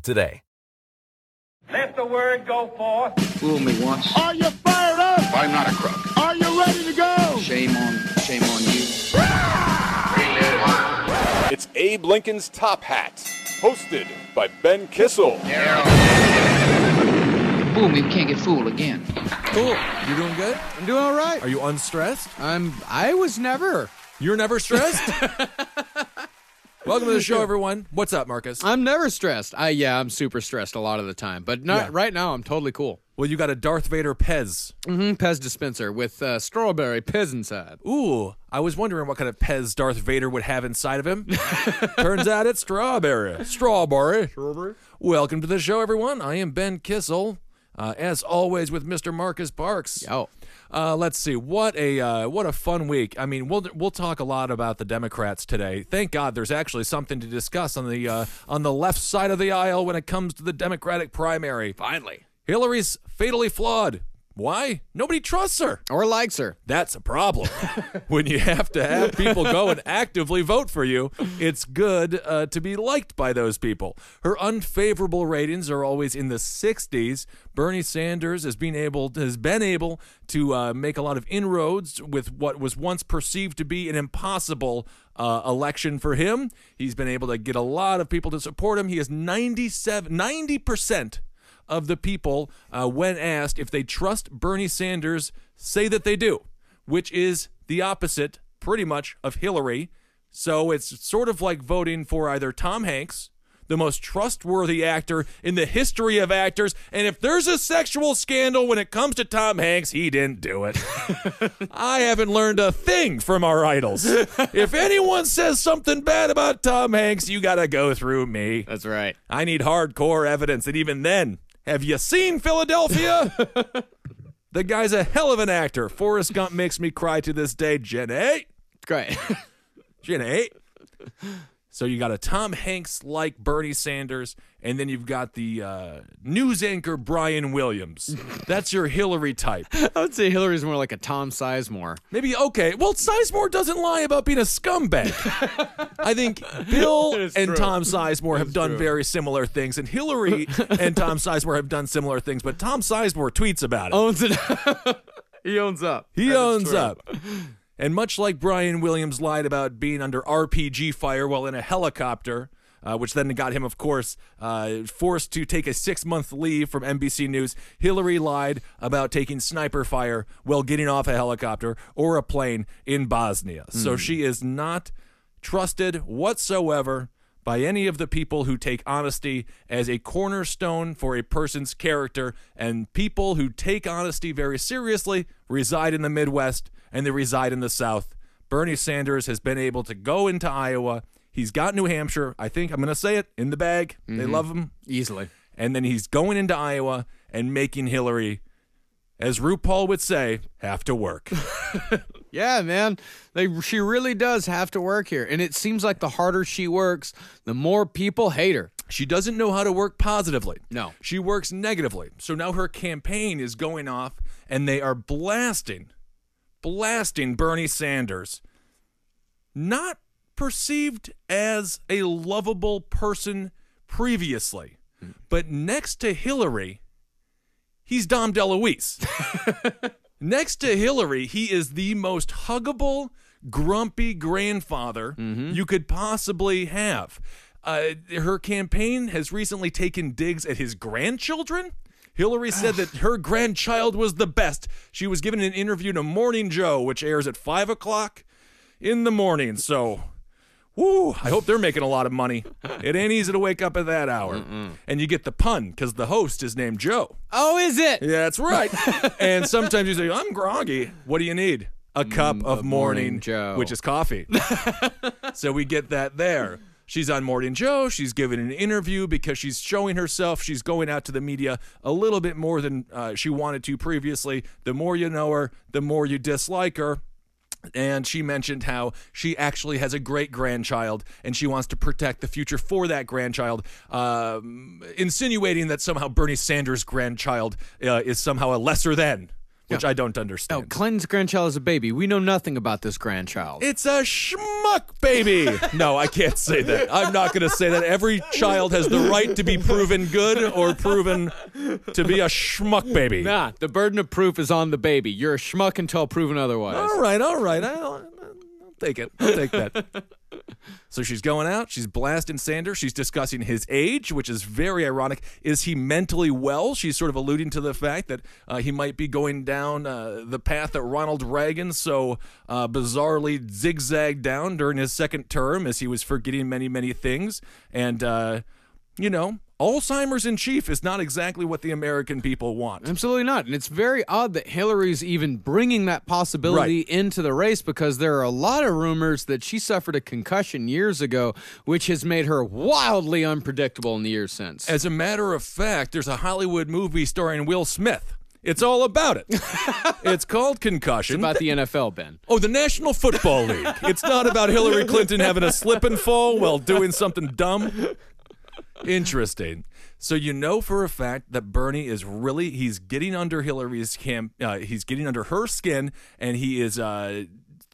today. Let the word go forth. Fool me once. Are you fired up? I'm not a crook. Are you ready to go? Shame on, shame on you. It's Abe Lincoln's Top Hat, hosted by Ben Kissel. Fool me, can't get fooled again. Cool. You doing good? I'm doing all right. Are you unstressed? I'm. I was never. You're never stressed? Welcome to the show, everyone. What's up, Marcus? I'm never stressed. I yeah, I'm super stressed a lot of the time, but not Yeah. right now. I'm totally cool. Well, you got a Darth Vader Pez. Mm-hmm. Pez dispenser with uh, strawberry Pez inside. Ooh, I was wondering what kind of Pez Darth Vader would have inside of him. Turns out it's strawberry. Strawberry. Strawberry. Welcome to the show, everyone. I am Ben Kissel, uh, as always with Mr. Marcus Parks. Oh, Uh, let's see what a uh, what a fun week. I mean, we'll we'll talk a lot about the Democrats today. Thank God, there's actually something to discuss on the uh, on the left side of the aisle when it comes to the Democratic primary. finally. Hillary's fatally flawed. Why? Nobody trusts her. Or likes her. That's a problem. when you have to have people go and actively vote for you, it's good uh, to be liked by those people. Her unfavorable ratings are always in the 60s. Bernie Sanders has been able has been able to uh, make a lot of inroads with what was once perceived to be an impossible uh, election for him. He's been able to get a lot of people to support him. He has 97 90% of the people, uh, when asked if they trust Bernie Sanders, say that they do, which is the opposite, pretty much, of Hillary. So it's sort of like voting for either Tom Hanks, the most trustworthy actor in the history of actors, and if there's a sexual scandal when it comes to Tom Hanks, he didn't do it. I haven't learned a thing from our idols. if anyone says something bad about Tom Hanks, you got to go through me. That's right. I need hardcore evidence, and even then, have you seen Philadelphia? the guy's a hell of an actor. Forrest Gump makes me cry to this day. Jenny, Great. Jenny. So you got a Tom Hanks like Bernie Sanders, and then you've got the uh, news anchor Brian Williams. That's your Hillary type. I would say Hillary's more like a Tom Sizemore. Maybe okay. Well, Sizemore doesn't lie about being a scumbag. I think Bill and true. Tom Sizemore have done true. very similar things, and Hillary and Tom Sizemore have done similar things. But Tom Sizemore tweets about it. Owns it. he owns up. he That owns up. And much like Brian Williams lied about being under RPG fire while in a helicopter, uh, which then got him, of course, uh, forced to take a six month leave from NBC News, Hillary lied about taking sniper fire while getting off a helicopter or a plane in Bosnia. So she is not trusted whatsoever by any of the people who take honesty as a cornerstone for a person's character. And people who take honesty very seriously reside in the Midwest and they reside in the South. Bernie Sanders has been able to go into Iowa. He's got New Hampshire. I think I'm going to say it in the bag. They mm-hmm. love him. Easily. And then he's going into Iowa and making Hillary, as RuPaul would say, have to work. Yeah, man. They she really does have to work here. And it seems like the harder she works, the more people hate her. She doesn't know how to work positively. No. She works negatively. So now her campaign is going off and they are blasting, blasting Bernie Sanders. Not perceived as a lovable person previously, but next to Hillary, he's Dom DeLuise. next to Hillary, he is the most huggable, grumpy grandfather you could possibly have. uh, her campaign has recently taken digs at his grandchildren. Hillary said that her grandchild was the best. She was given an interview to Morning Joe, which airs at five o'clock in the morning. So, woo! I hope they're making a lot of money. It ain't easy to wake up at that hour, and you get the pun because the host is named Joe. Oh, is it? Yeah, that's right. and sometimes you say, I'm groggy. What do you need? A cup mm, of, of morning, Morning Joe. which is coffee. so we get that there. She's on Morning Joe. She's giving an interview because she's showing herself. She's going out to the media a little bit more than uh, she wanted to previously. The more you know her, the more you dislike her. And she mentioned how she actually has a great grandchild and she wants to protect the future for that grandchild, um, insinuating that somehow Bernie Sanders' grandchild uh, is somehow a lesser than, which I don't Oh, understand. Clinton's grandchild is a baby. We know nothing about this grandchild. It's a schmuck baby. No, I can't say that. I'm not going to say that. Every child has the right to be proven good or proven to be a schmuck baby. Nah, the burden of proof is on the baby. You're a schmuck until proven otherwise. All right, all right. I'll, I'll take it. I'll take that. So she's going out. She's blasting Sanders. She's discussing his age, which is very ironic. Is he mentally well? She's sort of alluding to the fact that uh, he might be going down uh, the path that Ronald Reagan so uh, bizarrely zigzagged down during his second term as he was forgetting many, many things. And, uh, you know, Alzheimer's in chief is not exactly what the American people want. Absolutely not. And it's very odd that Hillary's even bringing that possibility Right. into the race because there are a lot of rumors that she suffered a concussion years ago, which has made her wildly unpredictable in the years since. As a matter of fact, there's a Hollywood movie starring Will Smith. It's all about it. it's called Concussion. about the NFL, Ben. oh, the National Football League. It's not about Hillary Clinton having a slip and fall while doing something dumb. Interesting. So you know for a fact that Bernie is really he's getting under Hillary's camp. Uh, he's getting under her skin, and he is. Uh,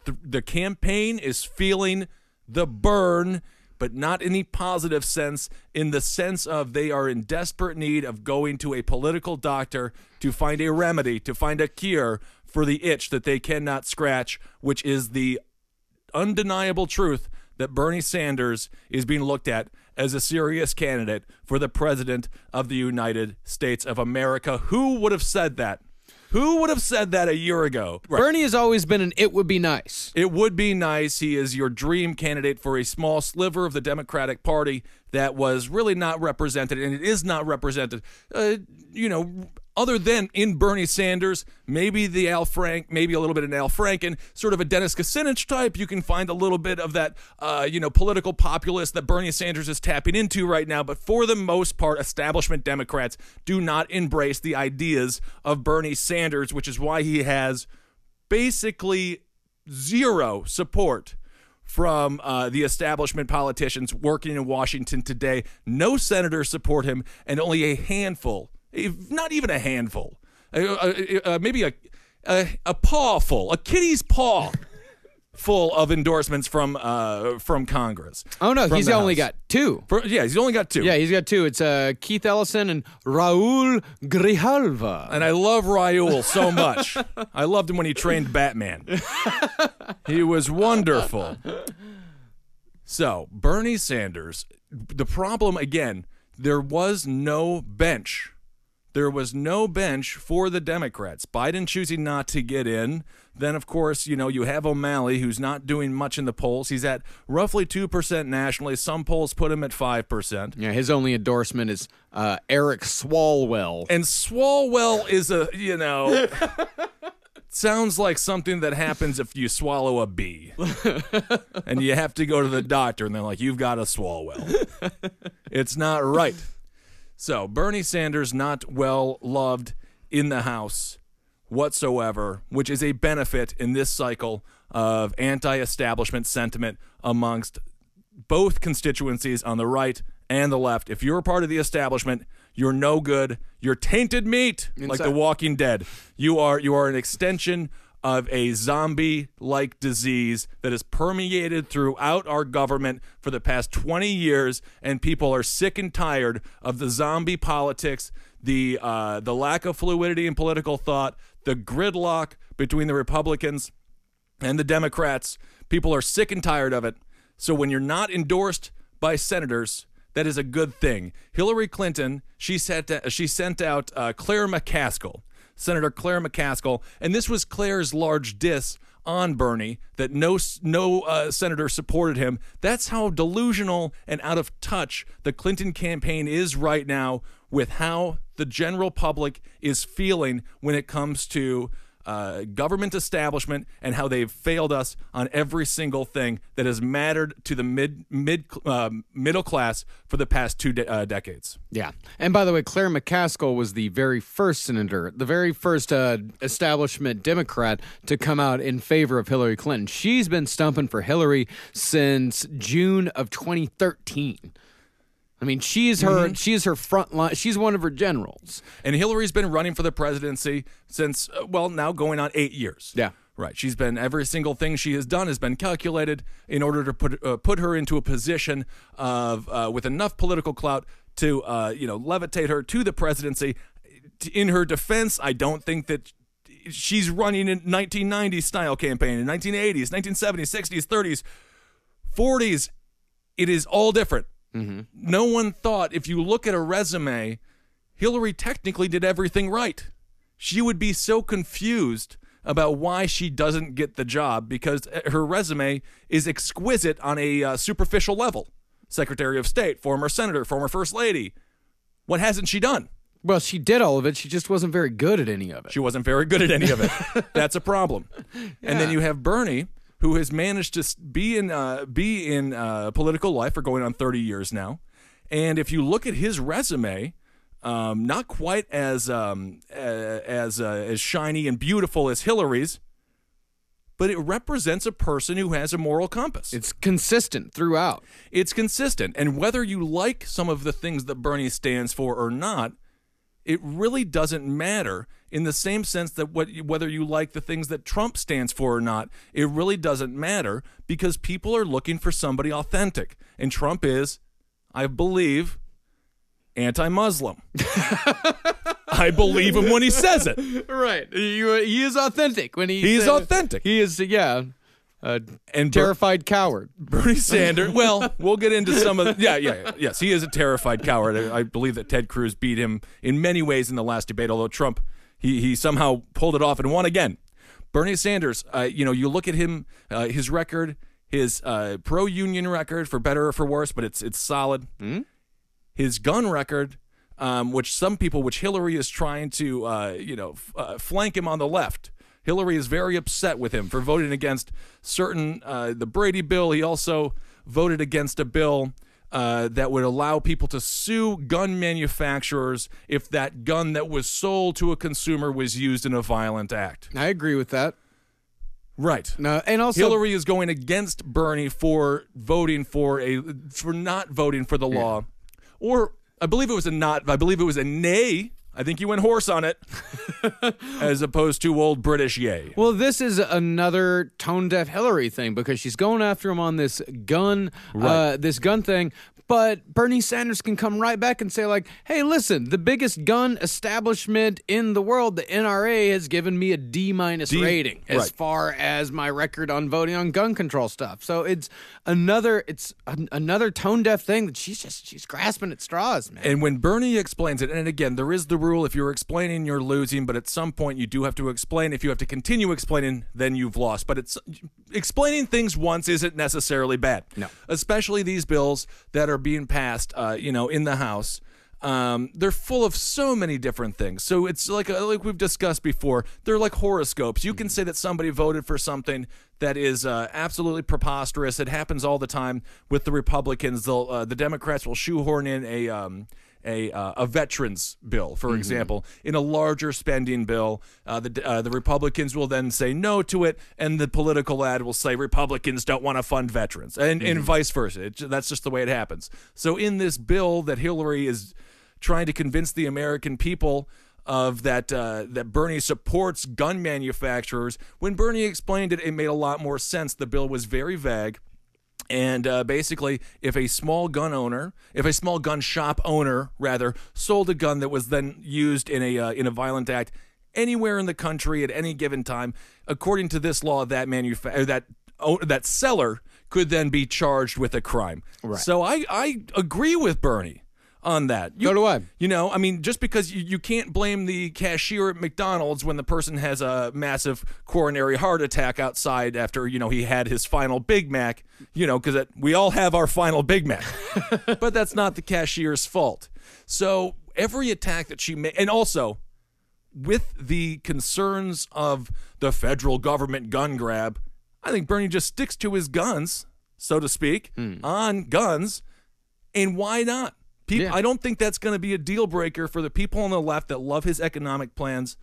th- the campaign is feeling the burn, but not in the positive sense. In the sense of they are in desperate need of going to a political doctor to find a remedy, to find a cure for the itch that they cannot scratch, which is the undeniable truth that Bernie Sanders is being looked at as a serious candidate for the president of the United States of America. Who would have said that? Who would have said that a year ago? Bernie has always been an it would be nice. It would be nice. He is your dream candidate for a small sliver of the Democratic Party that was really not represented, and it is not represented. Uh, you know, other than in Bernie Sanders, maybe the Al Frank, maybe a little bit in Al Franken, sort of a Dennis Kucinich type. You can find a little bit of that, uh, you know, political populist that Bernie Sanders is tapping into right now. But for the most part, establishment Democrats do not embrace the ideas of Bernie Sanders, which is why he has basically zero support from uh, the establishment politicians working in Washington today. No senators support him, and only a handful, not even a handful, uh, uh, maybe a, a a paw full, a kitty's paw full of endorsements from uh, from Congress. Oh no, he's only House. got two. For- yeah, he's only got two. Yeah, he's got two. It's uh, Keith Ellison and Raul Grijalva. And I love Raul so much. I loved him when he trained Batman. he was wonderful. So, Bernie Sanders, the problem again, there was no bench. There was no bench for the Democrats. Biden choosing not to get in. Then, of course, you know, you have O'Malley, who's not doing much in the polls. He's at roughly 2% nationally. Some polls put him at 5%. Yeah, his only endorsement is uh, Eric Swalwell. And Swalwell is a, you know, sounds like something that happens if you swallow a bee. and you have to go to the doctor, and they're like, you've got a Swalwell. it's not right. So, Bernie Sanders not well loved in the House whatsoever, which is a benefit in this cycle of anti establishment sentiment amongst both constituencies on the right and the left. If you're a part of the establishment, you're no good. You're tainted meat, like The Walking Dead. You are you are an extension of a zombie-like disease that has permeated throughout our government for the past 20 years, and people are sick and tired of the zombie politics, the uh, the lack of fluidity in political thought, the gridlock between the Republicans and the Democrats. People are sick and tired of it. So when you're not endorsed by senators, that is a good thing. Hillary Clinton, she sent she sent out uh, Claire McCaskill, Senator Claire McCaskill, and this was Claire's large diss on Bernie that no no uh, senator supported him. That's how delusional and out of touch the Clinton campaign is right now with how the general public is feeling when it comes to uh, government establishment and how they've failed us on every single thing that has mattered to the mid mid uh, middle class for the past two de- uh, decades. Yeah. And by the way, Claire McCaskill was the very first senator, the very first uh, establishment Democrat to come out in favor of Hillary Clinton. She's been stumping for Hillary since June of 2013. I mean, she's her Mm-hmm. she's her front line. She's one of her generals. And Hillary's been running for the presidency since, uh, well, now going on eight years. Yeah. Right. She's been, every single thing she has done has been calculated in order to put, uh, put her into a position of, uh, with enough political clout to, uh, you know, levitate her to the presidency. In her defense, I don't think that she's running a 1990s style campaign in 1980s, 1970s, 60s, 30s, 40s. It is all different. No one thought if you look at a resume, Hillary technically did everything right. She would be so confused about why she doesn't get the job because her resume is exquisite on a uh, superficial level. Secretary of State, former senator, former first lady. What hasn't she done? Well, she did all of it. She just wasn't very good at any of it. She wasn't very good at any of it. That's a problem. And then you have Bernie, who has managed to be in uh, be in uh, political life for going on 30 years now. And if you look at his resume, um, not quite as um, as uh, as shiny and beautiful as Hillary's, but it represents a person who has a moral compass. It's consistent throughout. It's consistent. And whether you like some of the things that Bernie stands for or not, it really doesn't matter in the same sense that what, whether you like the things that Trump stands for or not, it really doesn't matter because people are looking for somebody authentic. And Trump is, I believe, anti Muslim. I believe him when he says it. Right. He is authentic when he. He's said- authentic. He is, yeah, a And Ber- terrified coward. Bernie Sanders. Well, we'll get into some of. The, yeah, yeah, yeah, yes. He is a terrified coward. I, I believe that Ted Cruz beat him in many ways in the last debate. Although Trump, he he somehow pulled it off and won again. Bernie Sanders. Uh, you know, you look at him, uh, his record, his uh, pro union record, for better or for worse, but it's it's solid. His gun record. Um, which some people, which Hillary is trying to, uh, you know, f- uh, flank him on the left. Hillary is very upset with him for voting against certain uh, the Brady bill. He also voted against a bill uh, that would allow people to sue gun manufacturers if that gun that was sold to a consumer was used in a violent act. I agree with that. Right. No, and also Hillary is going against Bernie for voting for a for not voting for the law, or I believe it was a not. I believe it was a nay. I think you went horse on it, as opposed to old British yay. Well, this is another tone deaf Hillary thing because she's going after him on this gun, uh, this gun thing. But Bernie Sanders can come right back and say, like, hey, listen, the biggest gun establishment in the world, the NRA, has given me a D minus rating as right. far as my record on voting on gun control stuff. So it's another, it's an, another tone deaf thing that she's just she's grasping at straws, man. And when Bernie explains it, and again, there is the rule if you're explaining, you're losing, but at some point you do have to explain. If you have to continue explaining, then you've lost. But it's explaining things once isn't necessarily bad. No. Especially these bills that are being passed, uh, you know, in the House. Um, they're full of so many different things. So it's like uh, like we've discussed before. They're like horoscopes. You can say that somebody voted for something that is uh, absolutely preposterous. It happens all the time with the Republicans. They'll uh, the Democrats will shoehorn in a um, a uh, a veterans bill, for example, in a larger spending bill. Uh, the uh, the Republicans will then say no to it, and the political ad will say Republicans don't want to fund veterans, and and vice versa. It, that's just the way it happens. So in this bill that Hillary is trying to convince the American people of that uh, that Bernie supports gun manufacturers. When Bernie explained it, it made a lot more sense. The bill was very vague. And uh, basically, if a small gun owner, if a small gun shop owner, rather, sold a gun that was then used in a uh, in a violent act anywhere in the country at any given time, according to this law, that manufa- that oh, that seller could then be charged with a crime. Right. So I, I agree with Bernie on that. You, So do I. You know, I mean, just because you, you can't blame the cashier at McDonald's when the person has a massive coronary heart attack outside after, you know, he had his final Big Mac, you know, because we all have our final Big Mac. but that's not the cashier's fault. So every attack that she made, and also with the concerns of the federal government gun grab, I think Bernie just sticks to his guns, so to speak, on guns. And why not? People, Yeah. I don't think that's going to be a deal breaker for the people on the left that love his economic plans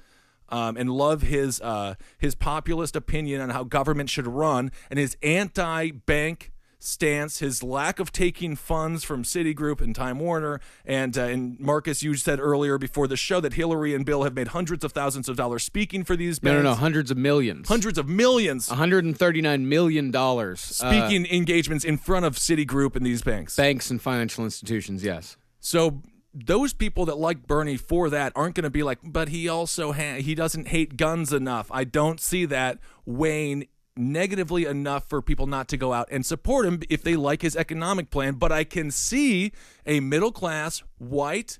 um, and love his uh, his populist opinion on how government should run and his anti-bank stance, his lack of taking funds from Citigroup and Time Warner, and uh, and Marcus, you said earlier before the show that Hillary and Bill have made hundreds of thousands of dollars speaking for these No, banks. no, no, hundreds of millions. hundreds of millions 139 million dollars. uh, speaking engagements in front of Citigroup and these banks. banks and financial institutions. Yes. So those people that like Bernie for that aren't going to be like, but he also ha- he doesn't hate guns enough. I don't see that weighing negatively enough for people not to go out and support him if they like his economic plan. But I can see a middle class white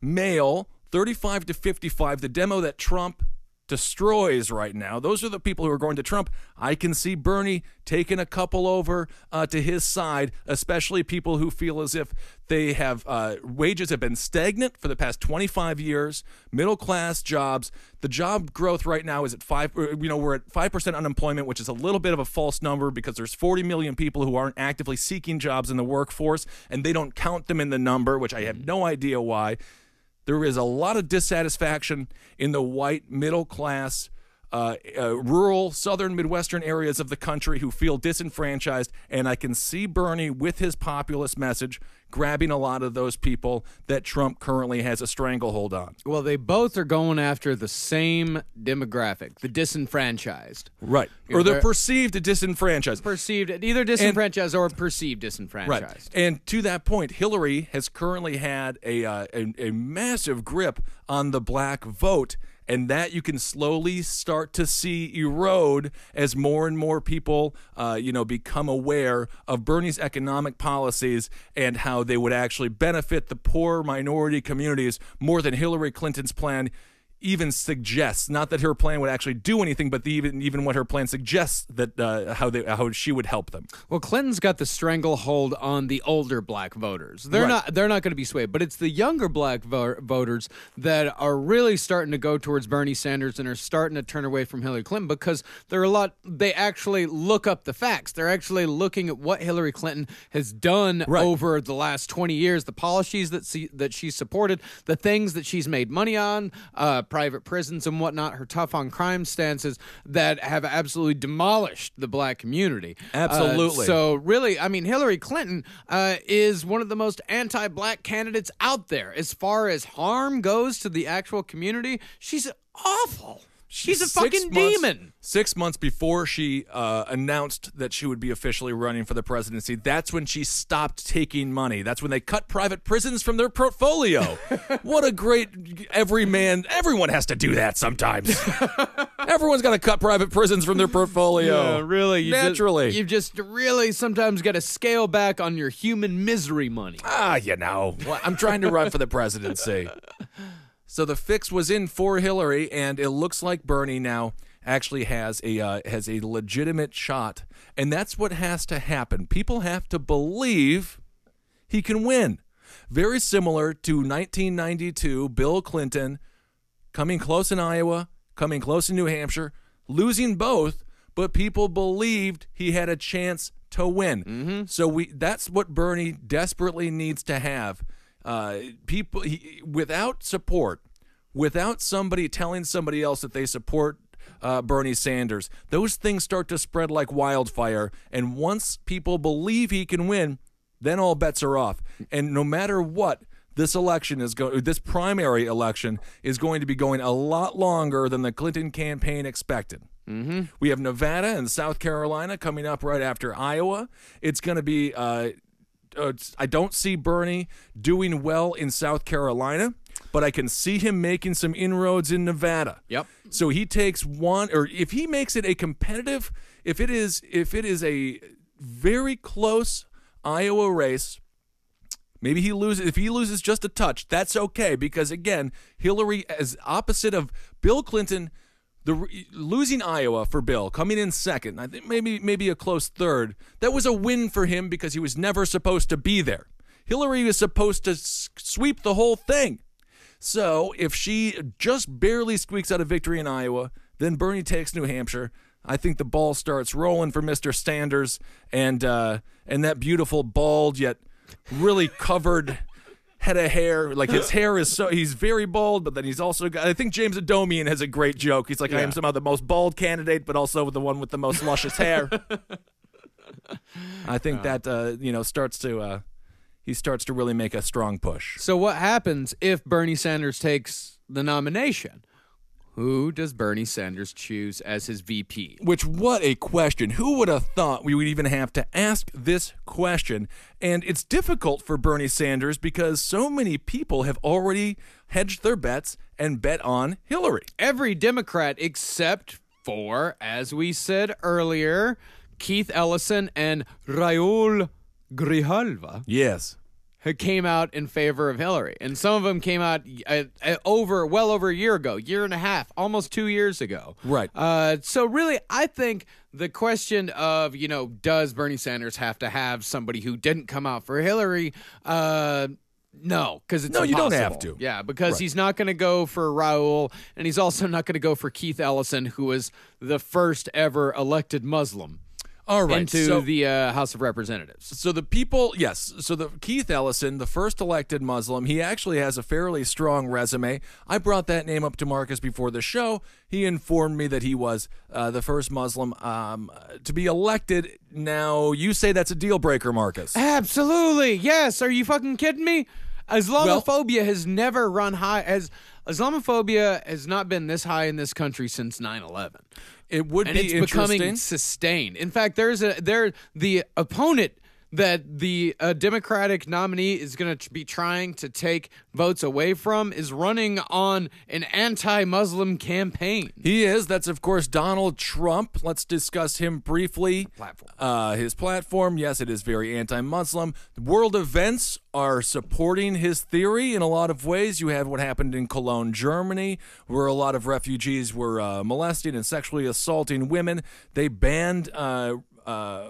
male, 35 to 55, the demo that Trump destroys right now. Those are the people who are going to Trump. I can see Bernie taking a couple over uh, to his side, especially people who feel as if they have uh, wages have been stagnant for the past 25 years, middle class jobs. The job growth right now is at five. uh, You know, we're at five percent unemployment, which is a little bit of a false number because there's 40 million people who aren't actively seeking jobs in the workforce, and they don't count them in the number, which I have no idea why. There is a lot of dissatisfaction in the white middle class, uh, uh, rural, southern, midwestern areas of the country who feel disenfranchised. And I can see Bernie with his populist message grabbing a lot of those people that Trump currently has a stranglehold on. Well, they both are going after the same demographic, the disenfranchised. Right. Or the they're- perceived disenfranchised. Perceived, either disenfranchised or perceived disenfranchised. Right. And to that point, Hillary has currently had a, uh, a a massive grip on the black vote, and that you can slowly start to see erode as more and more people, uh, you know, become aware of Bernie's economic policies and how they would actually benefit the poor minority communities more than Hillary Clinton's plan even suggests not that her plan would actually do anything but the, even even what her plan suggests that uh, how they how she would help them Well, Clinton's got the stranglehold on the older black voters. They're Right. not they're not going to be swayed, but it's the younger black vo- voters that are really starting to go towards Bernie Sanders and are starting to turn away from Hillary Clinton because they're a lot they actually look up the facts. They're actually looking at what Hillary Clinton has done Right. over the last 20 years, the policies that she, that she's supported, the things that she's made money on, uh, private prisons and whatnot, her tough on crime stances that have absolutely demolished the black community. Uh, Absolutely. so really, I mean, Hillary Clinton uh, is one of the most anti-black candidates out there. As far as harm goes to the actual community, she's awful. She's a fucking months- demon. Six months before she uh, announced that she would be officially running for the presidency, that's when she stopped taking money. That's when they cut private prisons from their portfolio. what a great every man! Everyone has to do that sometimes. Everyone's got to cut private prisons from their portfolio. Yeah, really. You naturally. Just, you've just really sometimes got to scale back on your human misery money. Ah, you know, I'm trying to run for the presidency. So the fix was in for Hillary, and it looks like Bernie now actually has a uh, has a legitimate shot, and that's what has to happen. People have to believe he can win. Very similar to 1992, Bill Clinton coming close in Iowa, coming close in New Hampshire, losing both, but people believed he had a chance to win. So we that's what Bernie desperately needs to have. Uh, people he, without support, without somebody telling somebody else that they support uh, Bernie Sanders, those things start to spread like wildfire. And once people believe he can win, then all bets are off. And no matter what, this election is going, this primary election is going to be going a lot longer than the Clinton campaign expected. Mm-hmm. We have Nevada and South Carolina coming up right after Iowa. It's going to be. Uh, uh, I don't see Bernie doing well in South Carolina, but I can see him making some inroads in Nevada. Yep. So he takes one, or if he makes it a competitive, if it is, if it is a very close Iowa race. Maybe he loses. If he loses just a touch, that's okay because again, Hillary, as opposite of Bill Clinton, the losing Iowa for Bill, coming in second, I think maybe maybe a close third. That was a win for him because he was never supposed to be there. Hillary was supposed to sweep the whole thing. So if she just barely squeaks out a victory in Iowa, then Bernie takes New Hampshire. I think the ball starts rolling for Mr. Sanders, and uh, and that beautiful bald yet really covered head of hair. Like his hair is so he's very bald, but then he's also got. I think James Adomian has a great joke. He's like, I am somehow the most bald candidate, but also the one with the most luscious hair. I think that uh, you know starts to uh, he starts to really make a strong push. So what happens if Bernie Sanders takes the nomination? Who does Bernie Sanders choose as his VP? Which, what a question. Who would have thought we would even have to ask this question? And it's difficult for Bernie Sanders because so many people have already hedged their bets and bet on Hillary. Every Democrat except for, as we said earlier, Keith Ellison and Raul Grijalva Yes. Who came out in favor of Hillary, and some of them came out uh, uh, over well over a year ago, year and a half, almost two years ago. Right. Uh, so really, I think the question of you know does Bernie Sanders have to have somebody who didn't come out for Hillary? Uh, no, because it's No, you don't have to. Yeah, because Right. he's not going to go for Raul, and he's also not going to go for Keith Ellison, who was the first ever elected Muslim All right. into so, the uh, House of Representatives. so the people, yes. So the Keith Ellison, the first elected Muslim, he actually has a fairly strong resume. I brought that name up to Marcus before the show. He informed me that he was uh, the first Muslim um, to be elected. Now you say that's a deal breaker, Marcus. Absolutely. Yes. Are you fucking kidding me? Islamophobia has never run high as Islamophobia has not been this high in this country since 9/11. It would And be it's interesting. becoming sustained. In fact, there's a there the opponent that the uh, Democratic nominee is going to be trying to take votes away from is running on an anti-Muslim campaign. He is. That's of course Donald Trump. Let's discuss him briefly. Platform. Uh, his platform. Yes, it is very anti-Muslim. World events are supporting his theory in a lot of ways. You had what happened in Cologne, Germany, where a lot of refugees were uh, molesting and sexually assaulting women. They banned uh, uh,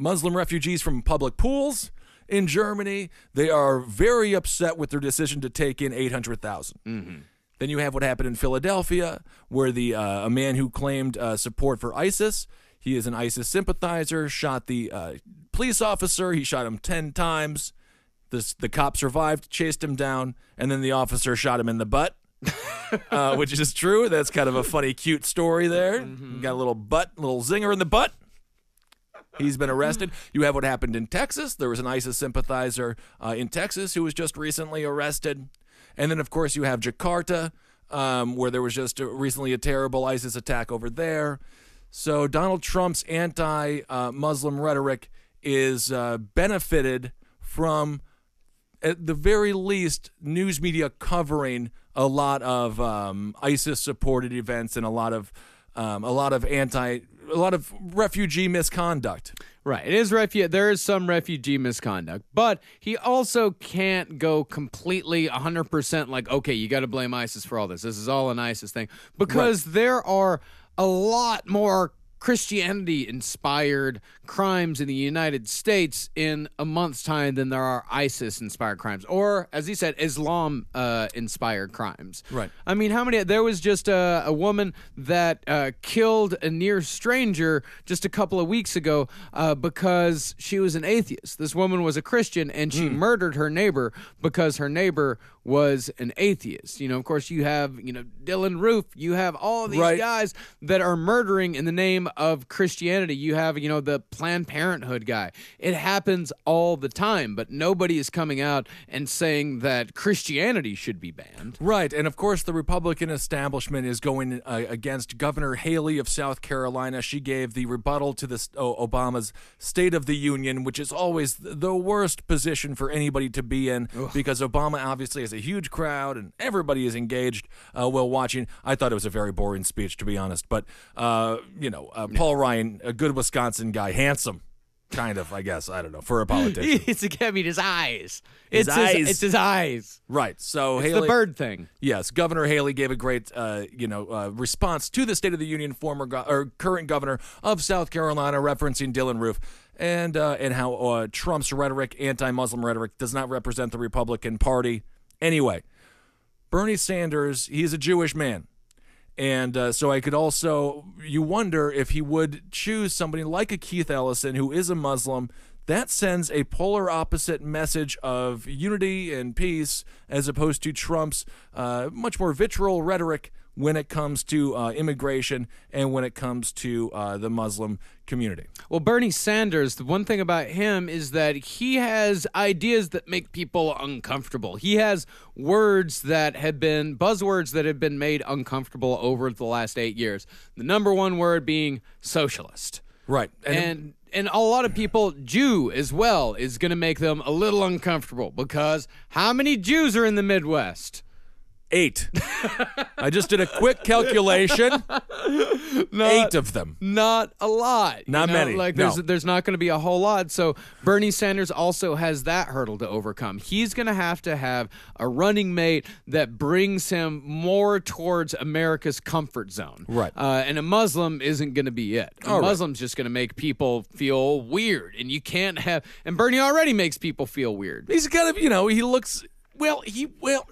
Muslim refugees from public pools. In Germany, they are very upset with their decision to take in 800,000. Then you have what happened in Philadelphia, where the uh, a man who claimed uh, support for ISIS, he is an ISIS sympathizer, shot the uh, police officer. He shot him ten times. The the cop survived, chased him down, and then the officer shot him in the butt. uh, which is true. That's kind of a funny, cute story there. Got a little butt, little zinger in the butt. He's been arrested. You have what happened in Texas. There was an ISIS sympathizer uh, in Texas who was just recently arrested. And then, of course, you have Jakarta, um, where there was just a, recently a terrible ISIS attack over there. So Donald Trump's anti uh, Muslim rhetoric is uh, benefited from, at the very least, news media covering a lot of um, ISIS supported events and a lot of um, a lot of anti a lot of refugee misconduct. Right. It is refu- there is some refugee misconduct, but he also can't go completely 100% like okay, you got to blame ISIS for all this. This is all an ISIS thing because there are a lot more Christianity inspired crimes in the United States in a month's time than there are ISIS inspired crimes or as he said Islam uh, inspired crimes. Right. I mean, how many? There was just a, a woman that uh, killed a near stranger just a couple of weeks ago uh, because she was an atheist. This woman was a Christian and she murdered her neighbor because her neighbor was an atheist. You know, of course, you have, you know, Dylann Roof, you have all these Right. guys that are murdering in the name of Christianity. You have, you know, the Planned Parenthood guy. It happens all the time, but nobody is coming out and saying that Christianity should be banned. Right, and of course, the Republican establishment is going uh, against Governor Haley of South Carolina. She gave the rebuttal to this oh, Obama's State of the Union, which is always the worst position for anybody to be in because Obama obviously has a huge crowd and everybody is engaged uh, while watching. I thought it was a very boring speech, to be honest, but uh, you know, uh, Paul Ryan, a good Wisconsin guy, handsome. kind of, I guess. I don't know for a politician. it's I mean his eyes. His it's eyes. His, it's his eyes. right. So It's Haley, the bird thing. Yes, Governor Haley gave a great, uh, you know, uh, response to the State of the Union former go- or current governor of South Carolina, referencing Dylann Roof, and uh, and how uh, Trump's rhetoric, anti-Muslim rhetoric, does not represent the Republican Party. Anyway, Bernie Sanders, he's a Jewish man. And uh, so I could also, you wonder if he would choose somebody like a Keith Ellison, who is a Muslim. That sends a polar opposite message of unity and peace, as opposed to Trump's uh, much more vitriol rhetoric when it comes to uh, immigration and when it comes to uh, the Muslim community. Well, Bernie Sanders, the one thing about him is that he has ideas that make people uncomfortable. He has words that have been buzzwords that have been made uncomfortable over the last eight years. The number one word being socialist. Right. And and a lot of people, Jew as well, is going to make them a little uncomfortable because how many Jews are in the Midwest? Eight. I just did a quick calculation. eight of them. Not a lot. you Not know? many, Like there's no. there's not going to be a whole lot. So Bernie Sanders also has that hurdle to overcome. He's going to have to have a running mate that brings him more towards America's comfort zone. Right. Uh, and a Muslim isn't going to be it. A All right. Muslim's just going to make people feel weird, and you can't have. And Bernie already makes people feel weird. He's kind of, you know, he looks well. He well.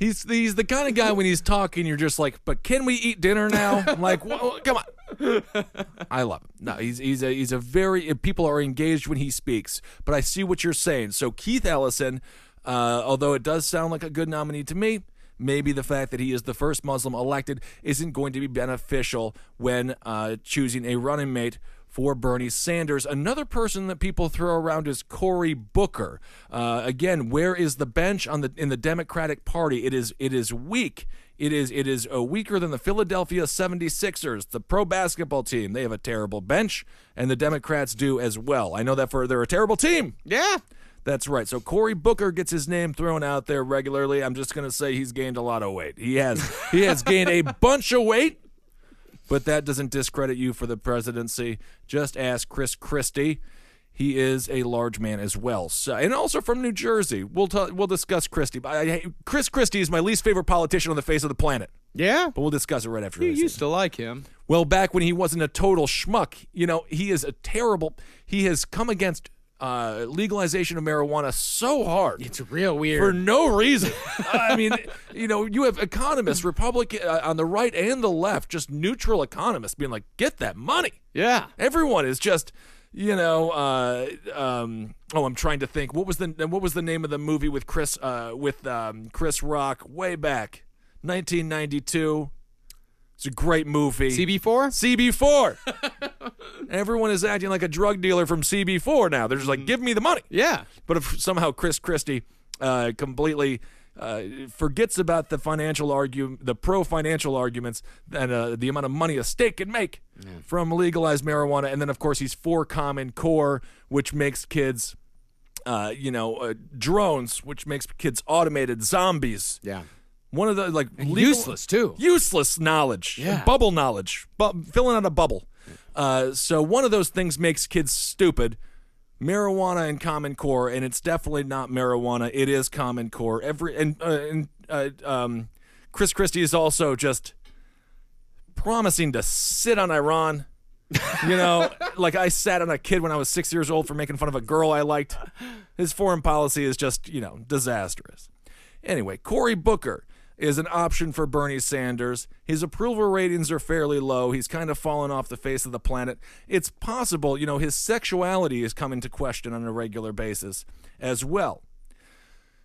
He's he's the kind of guy when he's talking, you're just like, but can we eat dinner now? I'm like, come on. I love him. No, he's he's a he's a very people are engaged when he speaks. But I see what you're saying. So Keith Ellison, uh, although it does sound like a good nominee to me. Maybe the fact that he is the first Muslim elected isn't going to be beneficial when uh, choosing a running mate for Bernie Sanders. Another person that people throw around is Cory Booker. Uh, again, where is the bench on the in the Democratic Party? It is it is weak. It is it is uh, weaker than the Philadelphia 76ers, the pro basketball team. They have a terrible bench, and the Democrats do as well. I know that for they're a terrible team. Yeah. That's right. So Cory Booker gets his name thrown out there regularly. I'm just going to say he's gained a lot of weight. He has. He has gained a bunch of weight, but that doesn't discredit you for the presidency. Just ask Chris Christie. He is a large man as well, so, and also from New Jersey. We'll ta- we'll discuss Christie. I, I- Chris Christie is my least favorite politician on the face of the planet. Yeah. But we'll discuss it right after. You used to like him. Well, back when he wasn't a total schmuck, you know, he is a terrible. He has come against uh, legalization of marijuana so hard. It's real weird. for no reason. I mean, you know, you have economists, Republican uh, on the right and the left, just neutral economists, being like, "Get that money." yeah. Everyone is just, you know, uh, um, oh, I'm trying to think. What was the what was the name of the movie with Chris uh, with um, Chris Rock way back, 1992? It's a great movie. CB4? CB4. Everyone is acting like a drug dealer from CB4 now. They're just like, give me the money. Yeah. But if somehow Chris Christie uh, completely uh, forgets about the financial argument, the pro financial arguments, and uh, the amount of money a state can make from legalized marijuana, and then of course he's for Common Core, which makes kids, uh, you know, uh, drones, which makes kids automated zombies. Yeah. One of the like legal- useless, too. Useless knowledge, Yeah. bubble knowledge, bu- filling out a bubble. Uh, so one of those things makes kids stupid. Marijuana and Common Core, and it's definitely not marijuana. It is Common Core. Every and, uh, and uh, um, Chris Christie is also just promising to sit on Iran. You know, like I sat on a kid when I was six years old for making fun of a girl I liked. His foreign policy is just, you know, disastrous. Anyway, Cory Booker is an option for Bernie Sanders. His approval ratings are fairly low. He's kind of fallen off the face of the planet. It's possible, you know, his sexuality is coming to question on a regular basis as well.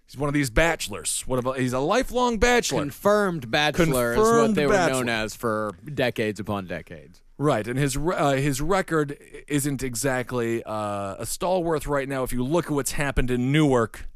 He's one of these bachelors. What about he's a lifelong bachelor. Confirmed bachelor is what Confirmed they were known as for decades upon decades. Right, and his uh, his record isn't exactly uh, a stalwart right now. If you look at what's happened in Newark,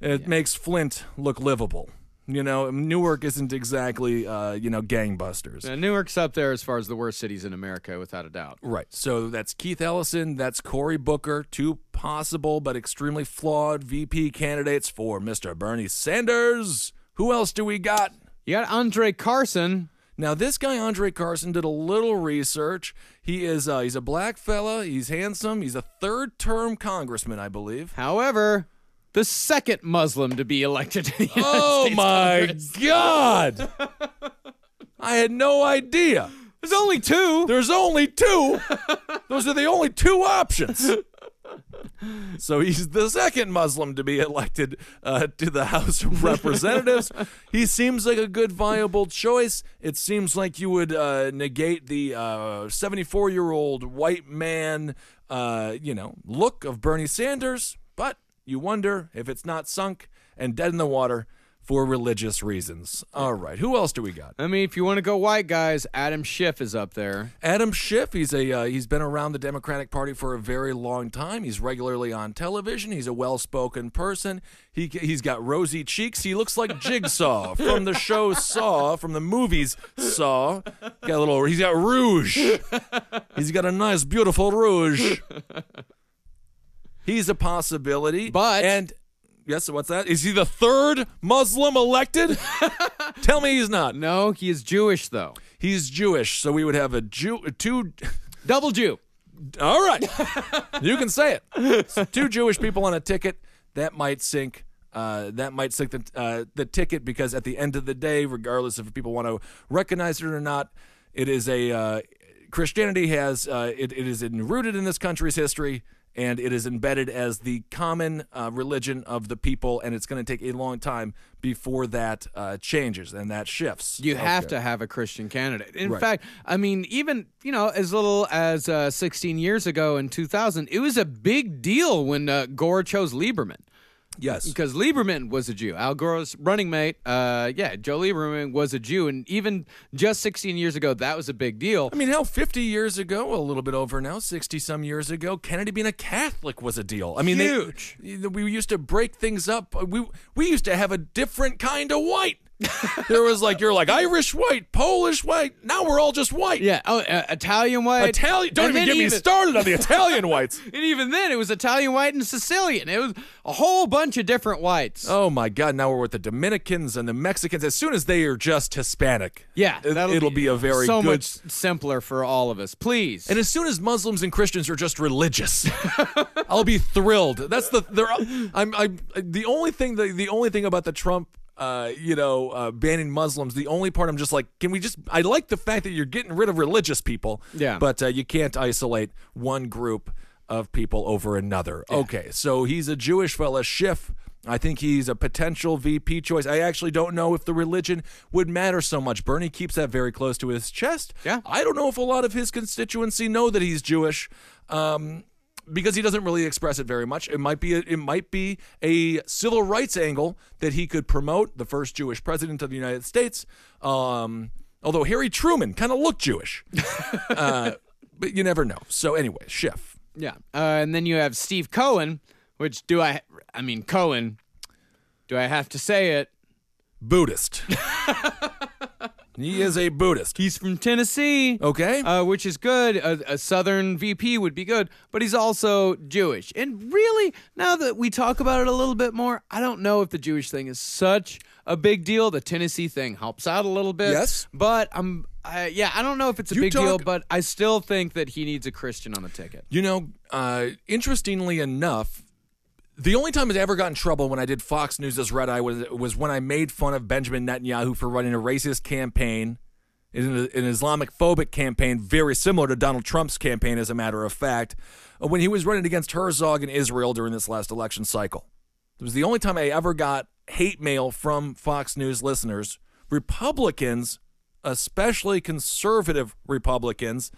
it makes Flint look livable. You know, Newark isn't exactly uh, you know gangbusters. Uh, Newark's up there as far as the worst cities in America, without a doubt. Right. So that's Keith Ellison. That's Cory Booker. Two possible but extremely flawed VP candidates for Mr. Bernie Sanders. Who else do we got? You got Andre Carson. Now, this guy Andre Carson did a little research. He is uh, he's a black fella. He's handsome. He's a third-term congressman, I believe. However, the second Muslim to be elected to the United Oh States my Congress. God! I had no idea. There's only two. There's only two. Those are the only two options. So he's the second Muslim to be elected uh, to the House of Representatives. he seems like a good, viable choice. It seems like you would uh, negate the 74 year old white man, uh, you know, look of Bernie Sanders, but you wonder if it's not sunk and dead in the water for religious reasons. All right, who else do we got? I mean, if you want to go white guys, Adam Schiff is up there. Adam Schiff, he's a uh, he's been around the Democratic Party for a very long time. He's regularly on television. He's a well-spoken person. He he's got rosy cheeks. He looks like Jigsaw from the show Saw, from the movies Saw. Got a little. He's got rouge. He's got a nice, beautiful rouge. He's a possibility, But- and yes, what's that? Is he the third Muslim elected? Tell me he's not. No, he is Jewish though. He's Jewish, so we would have a Jew, two. Double Jew. All right, you can say it. So two Jewish people on a ticket that might sink. Uh, that might sink the uh, the ticket because at the end of the day, regardless if people want to recognize it or not, it is a uh, Christianity has uh, it, it is rooted in this country's history and it is embedded as the common uh, religion of the people, and it's going to take a long time before that uh, changes and that shifts. You have Okay. to have a Christian candidate. In Right. fact, I mean, even you know, as little as uh, 16 years ago in 2000, it was a big deal when uh, Gore chose Lieberman Yes. because Lieberman was a Jew. Al Gore's running mate, uh, yeah, Joe Lieberman was a Jew, and even just 16 years ago, that was a big deal. I mean, hell, 50 years ago, a little bit over now, 60 some years ago, Kennedy being a Catholic was a deal. I mean, they- Huge. we used to break things up. We we used to have a different kind of white. there was like you're like Irish white, Polish white. Now we're all just white. Yeah. Oh, uh, Italian white. Italian. Don't even get me started on the Italian whites. And even then, it was Italian white and Sicilian. It was a whole bunch of different whites. Oh my God! Now we're with the Dominicans and the Mexicans. As soon as they are just Hispanic, yeah, that'll will be, a very so good. much simpler for all of us. Please. And as soon as Muslims and Christians are just religious, I'll be thrilled. That's the they're, I'm I'm the only thing the, the only thing about the Trump uh, you know, uh, banning Muslims. The only part I'm just like, can we just? I like the fact that you're getting rid of religious people. Yeah. But uh, you can't isolate one group of people over another. Okay, so he's a Jewish fella, Schiff. I think he's a potential VP choice. I actually don't know if the religion would matter so much. Bernie keeps that very close to his chest. Yeah. I don't know if a lot of his constituency know that he's Jewish. Um, because he doesn't really express it very much. It might be a, it might be a civil rights angle that he could promote, the first Jewish president of the United States. Um, although Harry Truman kind of looked Jewish, uh, but you never know. So anyway, Schiff. Yeah. Uh, and then you have Steve Cohen, which do I, I mean, Cohen, do I have to say it? Buddhist. he is a Buddhist. He's from Tennessee. Okay. Uh, which is good. A, a Southern VP would be good, but he's also Jewish. And really, now that we talk about it a little bit more, I don't know if the Jewish thing is such a big deal. The Tennessee thing helps out a little bit. Yes. But I'm, uh, yeah, I don't know if it's a You big deal, but I still think that he needs a Christian on the ticket. You know, uh, interestingly enough, the only time I ever got in trouble when I did Fox News' as Red Eye was, was when I made fun of Benjamin Netanyahu for running a racist campaign, an, an Islamic phobic campaign, very similar to Donald Trump's campaign, as a matter of fact, uh, when he was running against Herzog in Israel during this last election cycle. It was the only time I ever got hate mail from Fox News listeners. Republicans, especially conservative Republicans,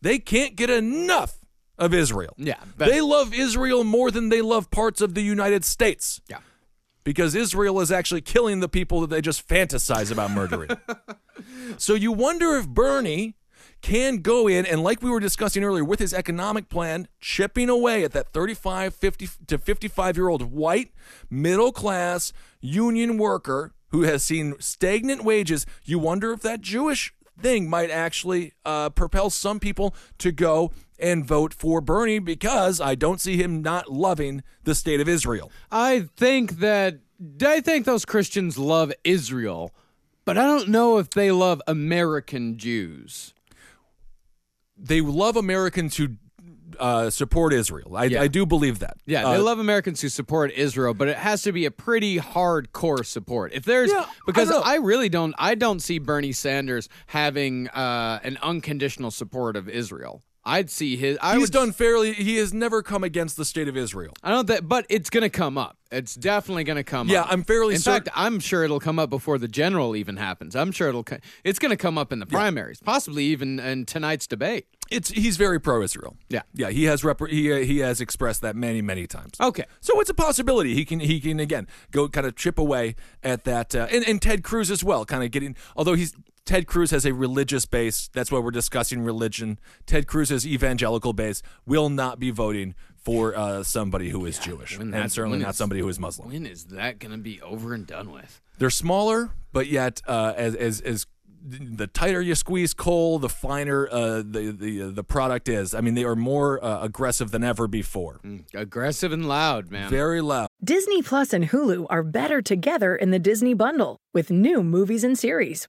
they can't get enough of Israel. Yeah, They love Israel more than they love parts of the United States Yeah. because Israel is actually killing the people that they just fantasize about murdering. so you wonder if Bernie can go in and like we were discussing earlier with his economic plan chipping away at that 35 50 to 55 year old white middle class union worker who has seen stagnant wages you wonder if that Jewish thing might actually uh, propel some people to go and vote for Bernie because I don't see him not loving the state of Israel. I think that I think those Christians love Israel, but I don't know if they love American Jews. They love Americans who uh, support Israel. I, Yeah. I do believe that. Yeah, Uh, they love Americans who support Israel, but it has to be a pretty hardcore support. If there's Yeah, because don't. I, really don't I don't see Bernie Sanders having uh, an unconditional support of Israel. I'd see his I He's would done fairly. He has never come against the state of Israel. I don't that but it's going to come up. It's definitely going to come Yeah, up. Yeah, I'm fairly In certain- fact, I'm sure it'll come up before the general even happens. I'm sure it'll it's going to come up in the primaries, possibly even in tonight's debate. It's he's very pro-Israel. Yeah. yeah. He has rep- he uh, he has expressed that many many times. Okay. So it's a possibility he can he can again go kind of chip away at that, uh, and and Ted Cruz as well, kind of getting. Although he's Ted Cruz has a religious base, that's why we're discussing religion. Ted Cruz's evangelical base will not be voting for uh, somebody who is Jewish, when and that- certainly not is- somebody who is Muslim. When is that going to be over and done with? They're smaller, but yet uh, as as as the tighter you squeeze coal, the finer uh, the the uh, the product is. I mean, they are more uh, aggressive than ever before. Aggressive and loud, man. Very loud. Disney Plus and Hulu are better together in the Disney Bundle with new movies and series.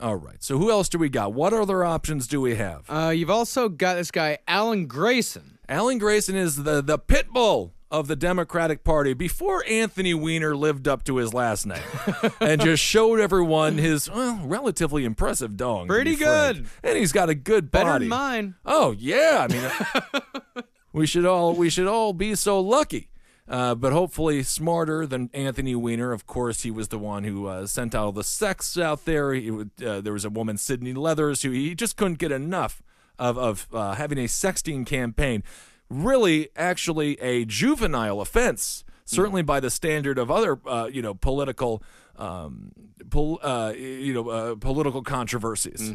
All right. So who else do we got? What other options do we have? Uh, you've also got this guy, Alan Grayson. Alan Grayson is the the pit bull of the Democratic Party before Anthony Weiner lived up to his last name and just showed everyone his well relatively impressive dong. Pretty good. and he's got a good body. Better than mine. Oh yeah, I mean, we should all we should all be so lucky. Uh, but hopefully smarter than Anthony Weiner. Of course, he was the one who uh, sent out all the sex out there. He, would- uh, there was a woman, Sydney Leathers, who he just couldn't get enough of of uh, having a sexting campaign. Really, actually, a juvenile offense. Certainly, by the standard of other, uh, you know, political, um, pol- uh, you know, uh, political controversies.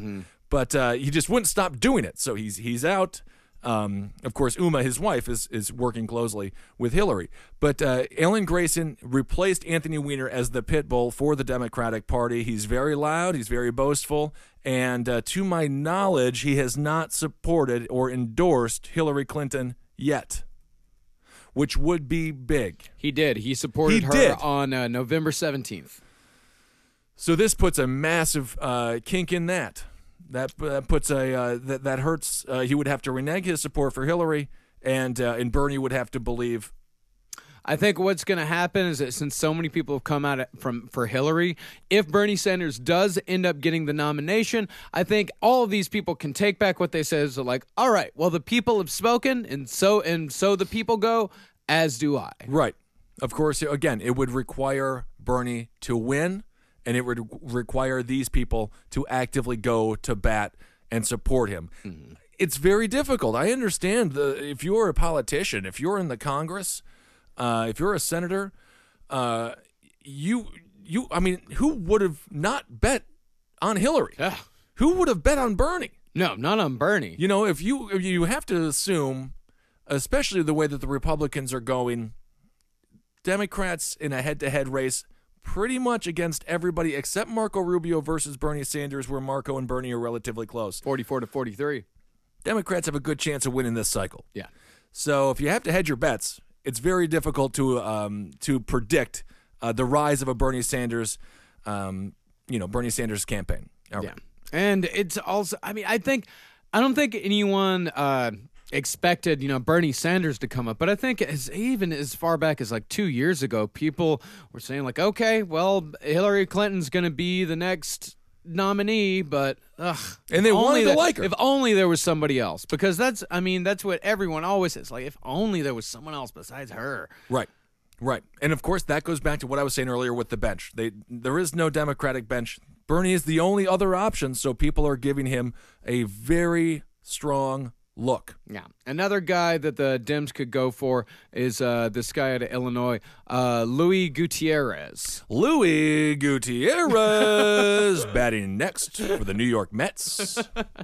But uh, he just wouldn't stop doing it. So he's he's out. Um, of course, Uma, his wife, is is working closely with Hillary. But uh, Alan Grayson replaced Anthony Weiner as the pit bull for the Democratic Party. He's very loud. He's very boastful. And uh, to my knowledge, he has not supported or endorsed Hillary Clinton yet, which would be big. He did. He supported He her did. on uh, November 17th. So this puts a massive uh, kink in that. That that puts a uh, that that hurts. Uh, he would have to renege his support for Hillary, and uh, and Bernie would have to believe. I think what's going to happen is that since so many people have come out from for Hillary, if Bernie Sanders does end up getting the nomination, I think all of these people can take back what they said. So like, all right, well the people have spoken, and so and so the people go, as do I. Right. Of course, again, it would require Bernie to win, and it would require these people to actively go to bat and support him. It's very difficult. I understand the if you're a politician, if you're in the Congress, uh, if you're a senator, uh, you you I mean, who would have not bet on Hillary? Yeah. Who would have bet on Bernie? No, not on Bernie. You know, if you if you have to assume, especially the way that the Republicans are going, Democrats in a head-to-head race, pretty much against everybody except Marco Rubio versus Bernie Sanders, where Marco and Bernie are relatively close. 44 to 43. Democrats have a good chance of winning this cycle. Yeah. So if you have to hedge your bets, it's very difficult to um, to predict uh, the rise of a Bernie Sanders, um, you know, Bernie Sanders campaign. Right. Yeah. And it's also, I mean, I think, I don't think anyone uh, expected, you know, Bernie Sanders to come up, but I think as even as far back as like two years ago, people were saying, like, okay, well, Hillary Clinton's going to be the next nominee, but ugh. And they wanted only to that- like her. If only there was somebody else, because that's I mean that's what everyone always says. Like if only there was someone else besides her. Right. Right. And of course that goes back to what I was saying earlier with the bench. They there is no Democratic bench. Bernie is the only other option, so people are giving him a very strong look. Yeah. Another guy that the Dems could go for is uh, this guy out of Illinois, uh, Louis Gutierrez. Louis Gutierrez batting next for the New York Mets.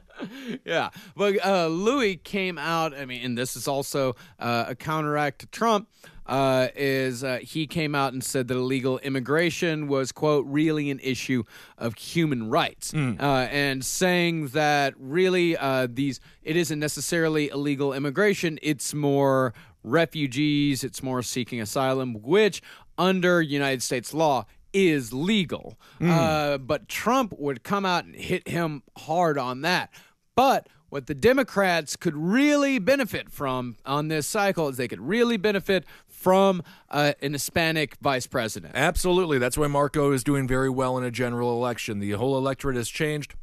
yeah. But uh, Louis came out, I mean, and this is also uh, a counteract to Trump. Uh, is uh, he came out and said that illegal immigration was quote really an issue of human rights, uh, and saying that really uh, these it isn't necessarily illegal immigration; it's more refugees, it's more seeking asylum, which under United States law is legal. Uh, but Trump would come out and hit him hard on that. But what the Democrats could really benefit from on this cycle is they could really benefit from uh, an Hispanic vice president. Absolutely. That's why Marco is doing very well in a general election. The whole electorate has changed.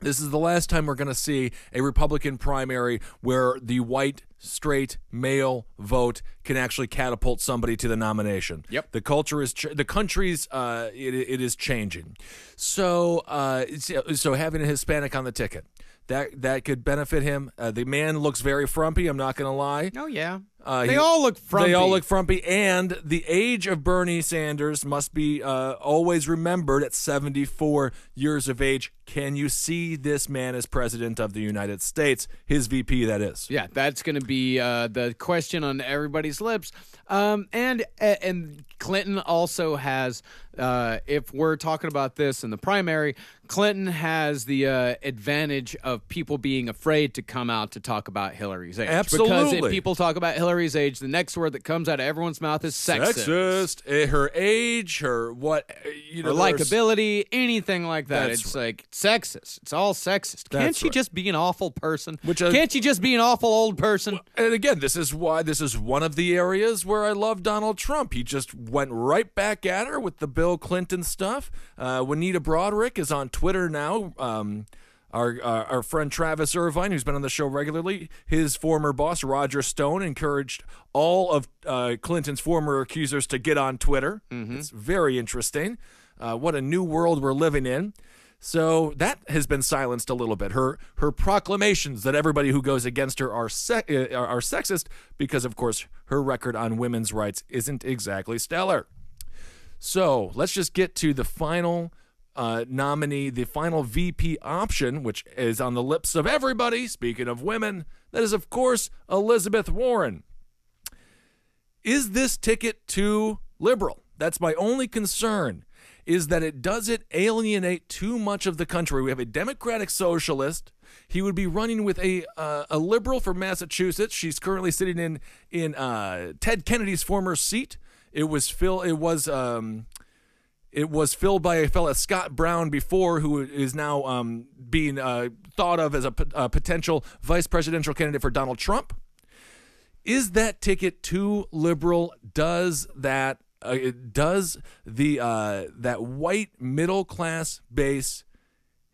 This is the last time we're going to see a Republican primary where the white, straight, male vote can actually catapult somebody to the nomination. Yep. The culture is, ch- the country's, uh, it, it is changing. So, uh, so having a Hispanic on the ticket, that that could benefit him. Uh, the man looks very frumpy. I'm not going to lie. Oh yeah, Uh, they he- all look frumpy. They all look frumpy, and the age of Bernie Sanders must be uh, always remembered at 74 years of age. Can you see this man as president of the United States? His VP, that is. Yeah, that's going to be uh, the question on everybody's lips. Um, and and Clinton also has, uh, if we're talking about this in the primary, Clinton has the uh, advantage of people being afraid to come out to talk about Hillary's age. Absolutely. Because if people talk about Hillary's age, the next word that comes out of everyone's mouth is sexist. Sexist. Eh, Her age, her what, uh, you know, there's- likability, anything like that. That's it's like sexist. It's all sexist. Can't That's she right. just be an awful person? Which I- Can't she just be an awful old person? And again, this is why this is one of the areas where I love Donald Trump. He just went right back at her with the Bill Clinton stuff. Uh, Juanita Broaddrick is on Twitter now. Um, our, uh, our friend Travis Irvine, who's been on the show regularly, his former boss Roger Stone encouraged all of uh, Clinton's former accusers to get on Twitter. It's very interesting. Uh, what a new world we're living in. So that has been silenced a little bit. Her her proclamations that everybody who goes against her are se- uh, are, are sexist because, of course, her record on women's rights isn't exactly stellar. So let's just get to the final uh, nominee, the final VP option, which is on the lips of everybody. Speaking of women, that is, of course, Elizabeth Warren. Is this ticket too liberal? That's my only concern. Is that it does it alienate too much of the country? We have a Democratic socialist. He would be running with a uh, a liberal from Massachusetts. She's currently sitting in in uh, Ted Kennedy's former seat. It was Phil. It was um, it was filled by a fella Scott Brown before, who is now um, being uh, thought of as a, p- a potential vice presidential candidate for Donald Trump. Is that ticket too liberal? Does that uh, does the uh, that white middle class base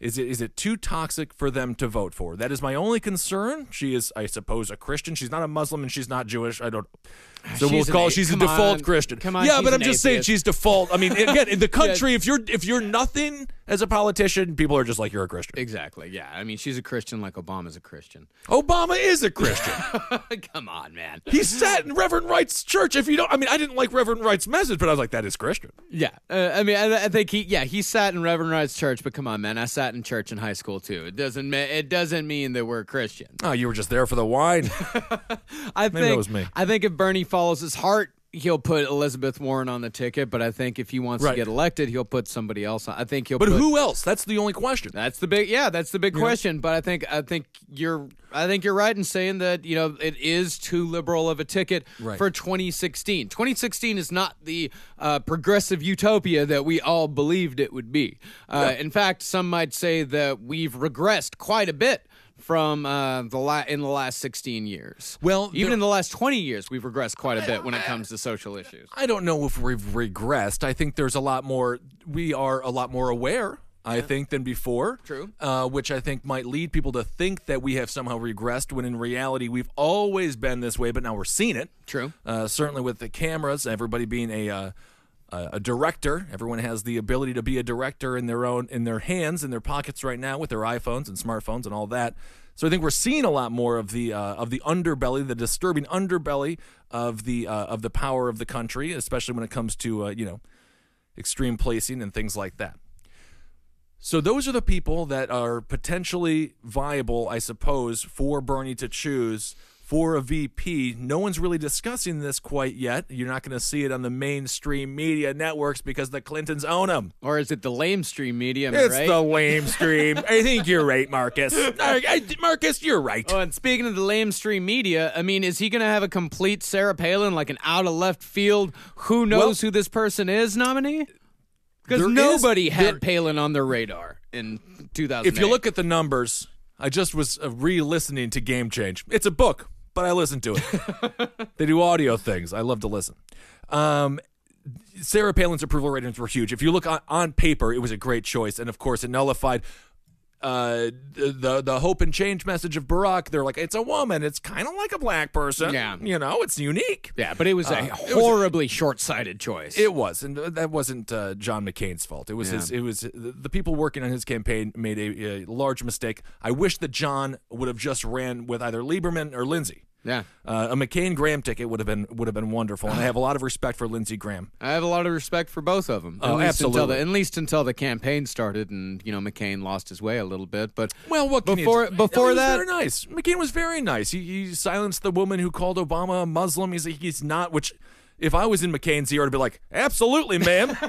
is it is it too toxic for them to vote for? That is my only concern. She is, I suppose, a Christian. She's not a Muslim and she's not Jewish. I don't. So we'll She's an call she's a default on. Christian. Come on, yeah, but I'm just saying she's default. I mean, again, in the country, if you're if you're nothing as a politician, people are just like you're a Christian. Exactly. Yeah. I mean, she's a Christian like Obama's a Christian. Obama is a Christian. Come on, man. he sat in Reverend Wright's church. If you don't, I mean, I didn't like Reverend Wright's message, but I was like, that is Christian. Yeah. Uh, I mean, I, I think he, yeah, he sat in Reverend Wright's church, but come on, man. I sat in church in high school too. It doesn't, it doesn't mean that we're Christian. Oh, you were just there for the wine. I Maybe think, that was me. I think if Bernie follows his heart, he'll put Elizabeth Warren on the ticket, but I think if he wants Right. to get elected, he'll put somebody else on. I think he'll But put, who else? That's the only question. That's the big yeah, that's the big question. But I think I think you're I think you're right in saying that, you know, it is too liberal of a ticket Right. for 2016. 2016 is not the uh, progressive utopia that we all believed it would be. Uh, In fact, some might say that we've regressed quite a bit from uh, the la- in the last 16 years. Well, even in the last 20 years, we've regressed quite a bit when it comes to social issues. I don't know if we've regressed. I think there's a lot more. We are a lot more aware I think, than before. True. Uh, which I think might lead people to think that we have somehow regressed when in reality we've always been this way, but now we're seeing it. True. Uh, certainly with the cameras, everybody being a. Uh, a a director. Everyone has the ability to be a director in their own in their hands, in their pockets right now with their iPhones and smartphones and all that. So I think we're seeing a lot more of the uh, of the underbelly, the disturbing underbelly of the uh, of the power of the country, especially when it comes to uh, you know extreme placing and things like that. So those are the people that are potentially viable, I suppose, for Bernie to choose for a VP. No one's really discussing this quite yet. You're not going to see it on the mainstream media networks because the Clintons own them. Or is it the lamestream media? am It's right? the lame stream. I think you're right, Marcus. I- I- Marcus, you're right. Oh, and speaking of the lamestream media, I mean, is he going to have a complete Sarah Palin, like an out of left field, who knows who this person is nominee? Because There is- nobody had there- Palin on their radar in 2000. if you look at the numbers, I just was uh, re-listening to Game Change. It's a book, but I listen to it. they do audio things. I love to listen. Um, Sarah Palin's approval ratings were huge. If you look on, on paper, it was a great choice, and of course, it nullified uh, the, the hope and change message of Barack. They're like, it's a woman. It's kind of like a black person. Yeah. you know, it's unique. yeah, but it was a Uh, was- horribly short-sighted choice. It was, and that wasn't uh, John McCain's fault. It was Yeah. his. It was the the people working on his campaign made a, a large mistake. I wish that John would have just ran with either Lieberman or Lindsey. Yeah, Uh, a McCain Graham ticket would have been would have been wonderful, and I have a lot of respect for Lindsey Graham. I have a lot of respect for both of them. Oh, at least Until absolutely. the, at least until the campaign started, and you know McCain lost his way a little bit. But Well, what can before do? before No, he was that, very nice. McCain was very nice. He, he silenced the woman who called Obama a Muslim. He's he's not. Which, if I was in McCain's ear, I'd be like, absolutely, ma'am.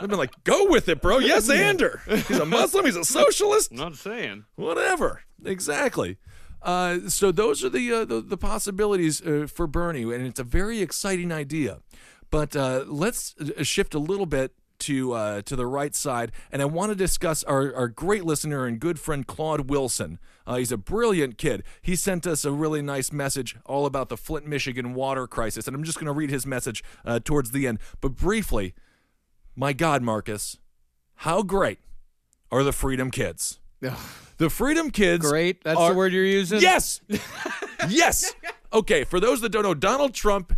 I'd be like, go with it, bro. Yes, Ander. He's a Muslim. He's a socialist. not saying. whatever exactly uh, so those are the uh, the, the possibilities uh, for bernie and it's a very exciting idea. But uh, let's uh, shift a little bit to to the right side and i want to discuss our, our great listener and good friend claude wilson. He's a brilliant kid. He sent us a really nice message all about the flint michigan water crisis and i'm just going to read his message towards the end. But briefly my god marcus how great are the freedom kids the Freedom Kids. Great, that's are- the word you're using. Yes. yes. Okay, for those that don't know, Donald Trump,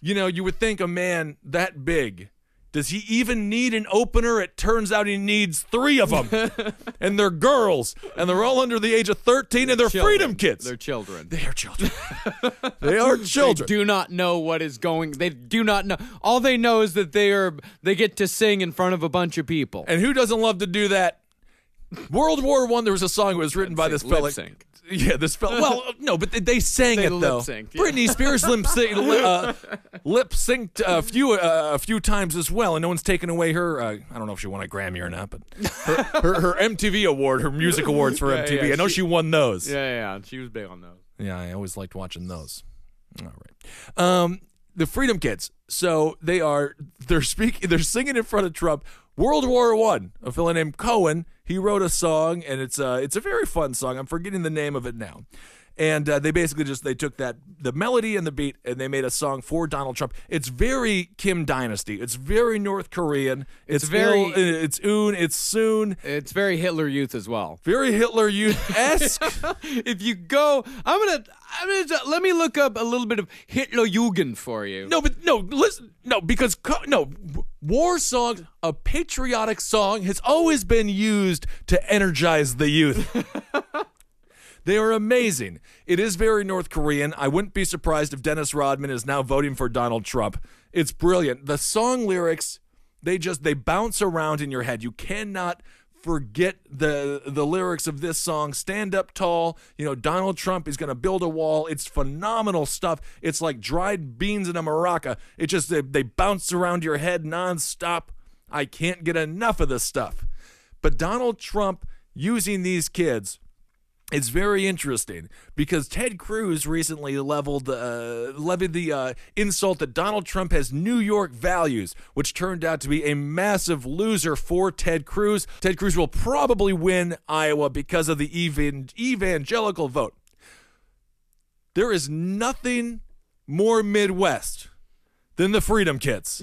you know, you would think a man that big, does he even need an opener? It turns out he needs three of them. and they're girls, and they're all under the age of 13, and they're Children. Freedom Kids. They're children. they are children. they are children. They do not know what is going. They do not know. All they know is that they are. They get to sing in front of a bunch of people. And who doesn't love to do that? World War One. There was a song that was written by this fella. sync. Yeah, this fella. Well, no, but they, they sang They it though. yeah. Britney Spears lip sync, uh, lip synced a few uh, a few times as well, and no one's taken away her. Uh, I don't know if she won a Grammy or not, but her, her, her MTV award, her music awards for Yeah, MTV. yeah, I know she- she, won those. Yeah, yeah. She was big on those. Yeah, I always liked watching those. All right. Um, the Freedom Kids. So they are they're speaking they're singing in front of Trump. World War One. A fellow named Cohen. He wrote a song, and it's uh it's a very fun song. I'm forgetting the name of it now. And uh, they basically just they took that the melody and the beat and they made a song for Donald Trump. It's very Kim Dynasty. It's very North Korean. It's, very- Il- it's un. It's soon. It's very Hitler Youth as well. Very Hitler Youth esque. if you go, I'm gonna, I'm gonna let me look up a little bit of Hitler Jugend for you. No, but no, listen, no, because co- no, war songs, a patriotic song has always been used to energize the youth. they are amazing. It is very North Korean. I wouldn't be surprised if Dennis Rodman is now voting for Donald Trump. It's brilliant. The song lyrics, they just they bounce around in your head. You cannot forget the the lyrics of this song stand up tall you know donald trump is going to build a wall it's phenomenal stuff it's like dried beans in a maraca it just they, they bounce around your head nonstop i can't get enough of this stuff but donald trump using these kids it's very interesting because Ted Cruz recently leveled uh, levied the uh, insult that Donald Trump has New York values, which turned out to be a massive loser for Ted Cruz. Ted Cruz will probably win Iowa because of the evan- evangelical vote. There is nothing more Midwest than the Freedom Kids.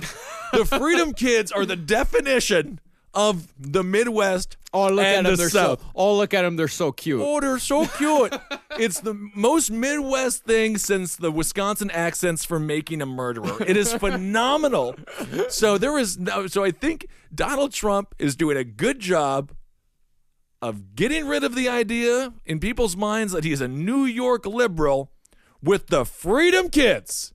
the Freedom Kids are the definition of the Midwest Oh, look at them. the They're South. so. Oh, look at them. They're so cute. Oh, they're so cute. it's the most Midwest thing since the Wisconsin accents for making a murderer. It is phenomenal. So there is no. So I think Donald Trump is doing a good job of getting rid of the idea in people's minds that he's a New York liberal with the Freedom Kids.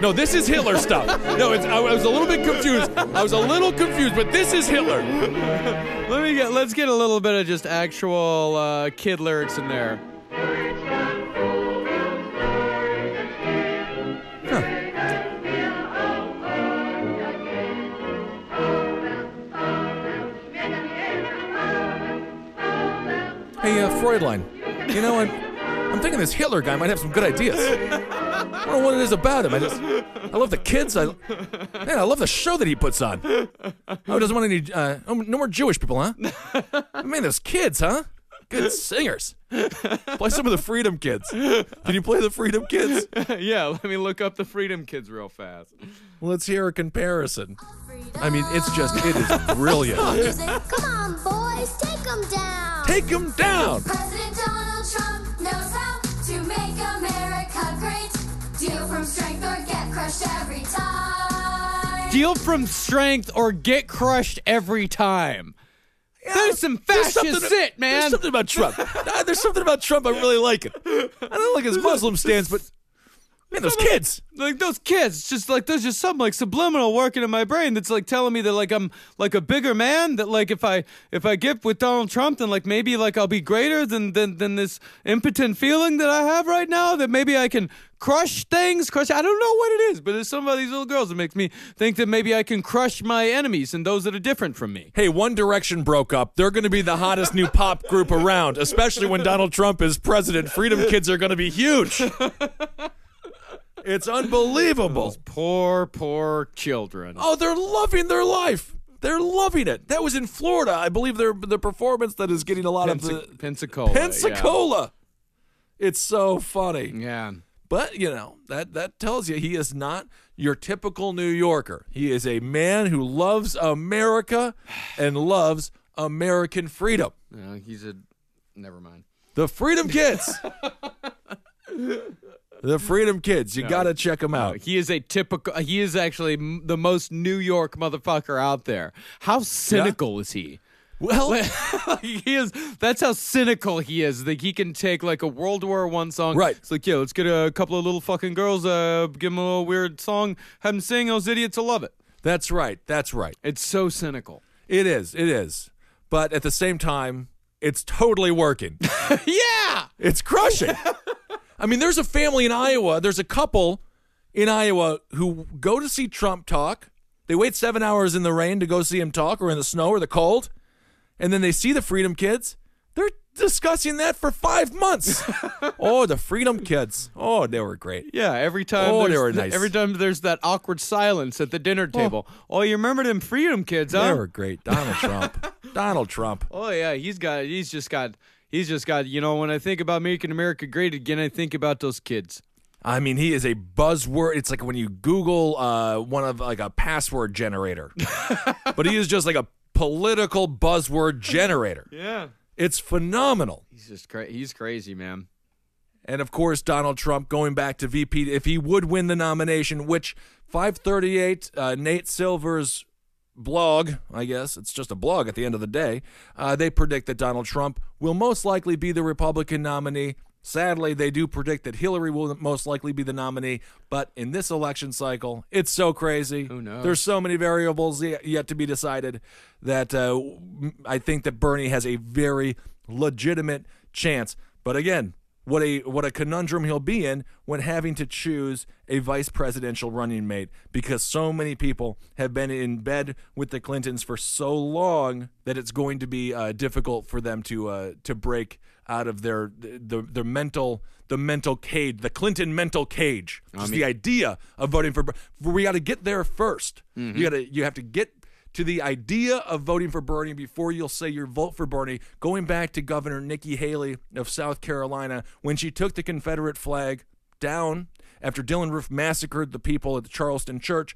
No, this is Hitler stuff. No, it's, I was a little bit confused. I was a little confused, but this is Hitler. Let me get. Let's get a little bit of just actual uh, kid lyrics in there. Hey, uh, Fräulein, you know, I'm, I'm thinking this Hitler guy might have some good ideas. I don't know what it is about him. I just, I love the kids. I, man, I love the show that he puts on. Oh, doesn't want any, uh, oh, no more Jewish people, huh? Man, those kids, huh? Good singers. Play some of the Freedom Kids. Can you play the Freedom Kids? yeah, let me look up the Freedom Kids real fast. Let's hear a comparison. I mean, it's just, it is brilliant. Come on, boys, take them down. Take him down. From strength or get crushed every time. Deal from strength or get crushed every time. There's some fascist something- shit, man. There's something about Trump. There's something about Trump I really like it. I don't like his Muslim stance, but man, those kids. like those kids, it's just like there's just some like subliminal working in my brain that's like telling me that like I'm like a bigger man. That like if I if I get with Donald Trump, then like maybe like I'll be greater than than than this impotent feeling that I have right now. That maybe I can crush things, crush. I don't know what it is, but there's some of these little girls that makes me think that maybe I can crush my enemies and those that are different from me. Hey, One Direction broke up. They're going to be the hottest new pop group around, especially when Donald Trump is president. Freedom Kids are going to be huge. It's unbelievable. Poor, poor children. Oh, they're loving their life. They're loving it. That was in Florida, I believe. Their the performance that is getting a lot of the Pensacola. yeah. Pensacola. It's so funny. Yeah. But you know that that tells you he is not your typical New Yorker. He is a man who loves America and loves American freedom. No, he's a. Never mind. The Freedom Kids. the Freedom Kids. You got to check them out. He is a typical. He is actually m- the most New York motherfucker out there. How cynical is he? Well, he is. That's how cynical he is. That he can take like a World War One song. Right. It's like, yeah, let's get a couple of little fucking girls. Uh, give them a little weird song. Have them sing. Those idiots will love it. that's right. That's right. It's so cynical. It is. It is. But at the same time, it's totally working. yeah. It's crushing. I mean, there's a family in Iowa. There's a couple in Iowa who go to see Trump talk. They wait seven hours in the rain to go see him talk, or in the snow or the cold, and then they see the Freedom Kids. They're discussing that for five months. oh, the Freedom Kids. Oh, they were great. Yeah, every time Oh, they were nice. every time there's that awkward silence at the dinner oh. table. Oh, you remember them freedom kids, huh? They were great. Donald Trump. Donald Trump. Oh yeah, he's got he's just got he's just got you know when I think about making America great again, I think about those kids. I mean, he is a buzzword. It's like when you Google uh, one of like a password generator, but he is just like a political buzzword generator. Yeah. It's phenomenal. He's just cra- he's crazy, man. And of course, Donald Trump going back to VP if he would win the nomination, which 538 uh, Nate Silver's blog, I guess it's just a blog at the end of the day, uh, they predict that Donald Trump will most likely be the Republican nominee. Sadly, they do predict that Hillary will most likely be the nominee, but in this election cycle, it's so crazy. Who knows? There's so many variables yet to be decided that uh, I think that Bernie has a very legitimate chance. But again, what a what a conundrum he'll be in when having to choose a vice presidential running mate because so many people have been in bed with the Clintons for so long that it's going to be uh, difficult for them to uh, to break out of their the their mental the mental cage the Clinton mental cage just the idea of voting for we got to get there 1st you got to you have to get to the idea of voting for Bernie before you'll say your vote for Bernie, going back to Governor Nikki Haley of South Carolina when she took the Confederate flag down after Dylann Roof massacred the people at the Charleston church.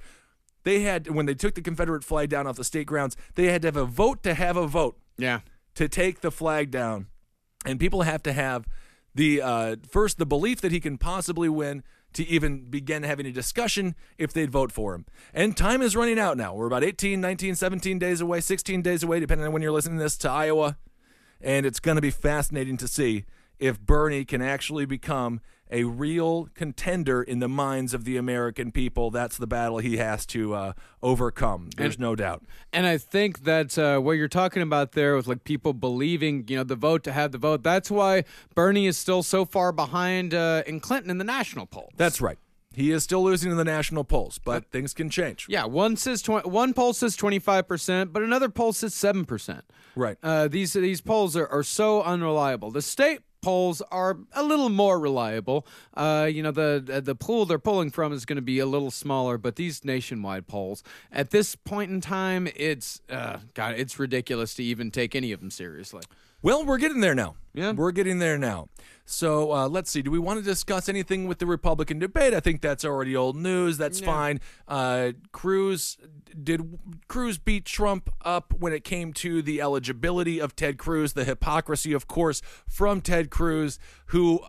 They had when they took the Confederate flag down off the state grounds, they had to have a vote to have a vote Yeah. to take the flag down, and people have to have the uh, first the belief that he can possibly win to even begin having a discussion if they'd vote for him. And time is running out now. We're about 18, 19, 17 days away, 16 days away, depending on when you're listening to this, to Iowa. And it's going to be fascinating to see if Bernie can actually become a real contender in the minds of the American people. That's the battle he has to uh, overcome. There's no doubt. And I think that uh, what you're talking about there with like people believing, you know, the vote to have the vote. That's why Bernie is still so far behind uh, in Clinton in the national polls. That's right. He is still losing in the national polls, but things can change. yeah. One says 20, one poll says 25 percent, but another poll says seven percent. Right. Uh, these these polls are, are so unreliable. The state polls are a little more reliable. Uh, you know, the the pool they're pulling from is going to be a little smaller, but these nationwide polls at this point in time, it's uh, God, it's ridiculous to even take any of them seriously. Well, we're getting there now. Yeah. We're getting there now. So uh, let's see. Do we want to discuss anything with the Republican debate? I think that's already old news. That's fine. Uh, Cruz did Cruz beat Trump up when it came to the eligibility of Ted Cruz, the hypocrisy, of course, from Ted Cruz, who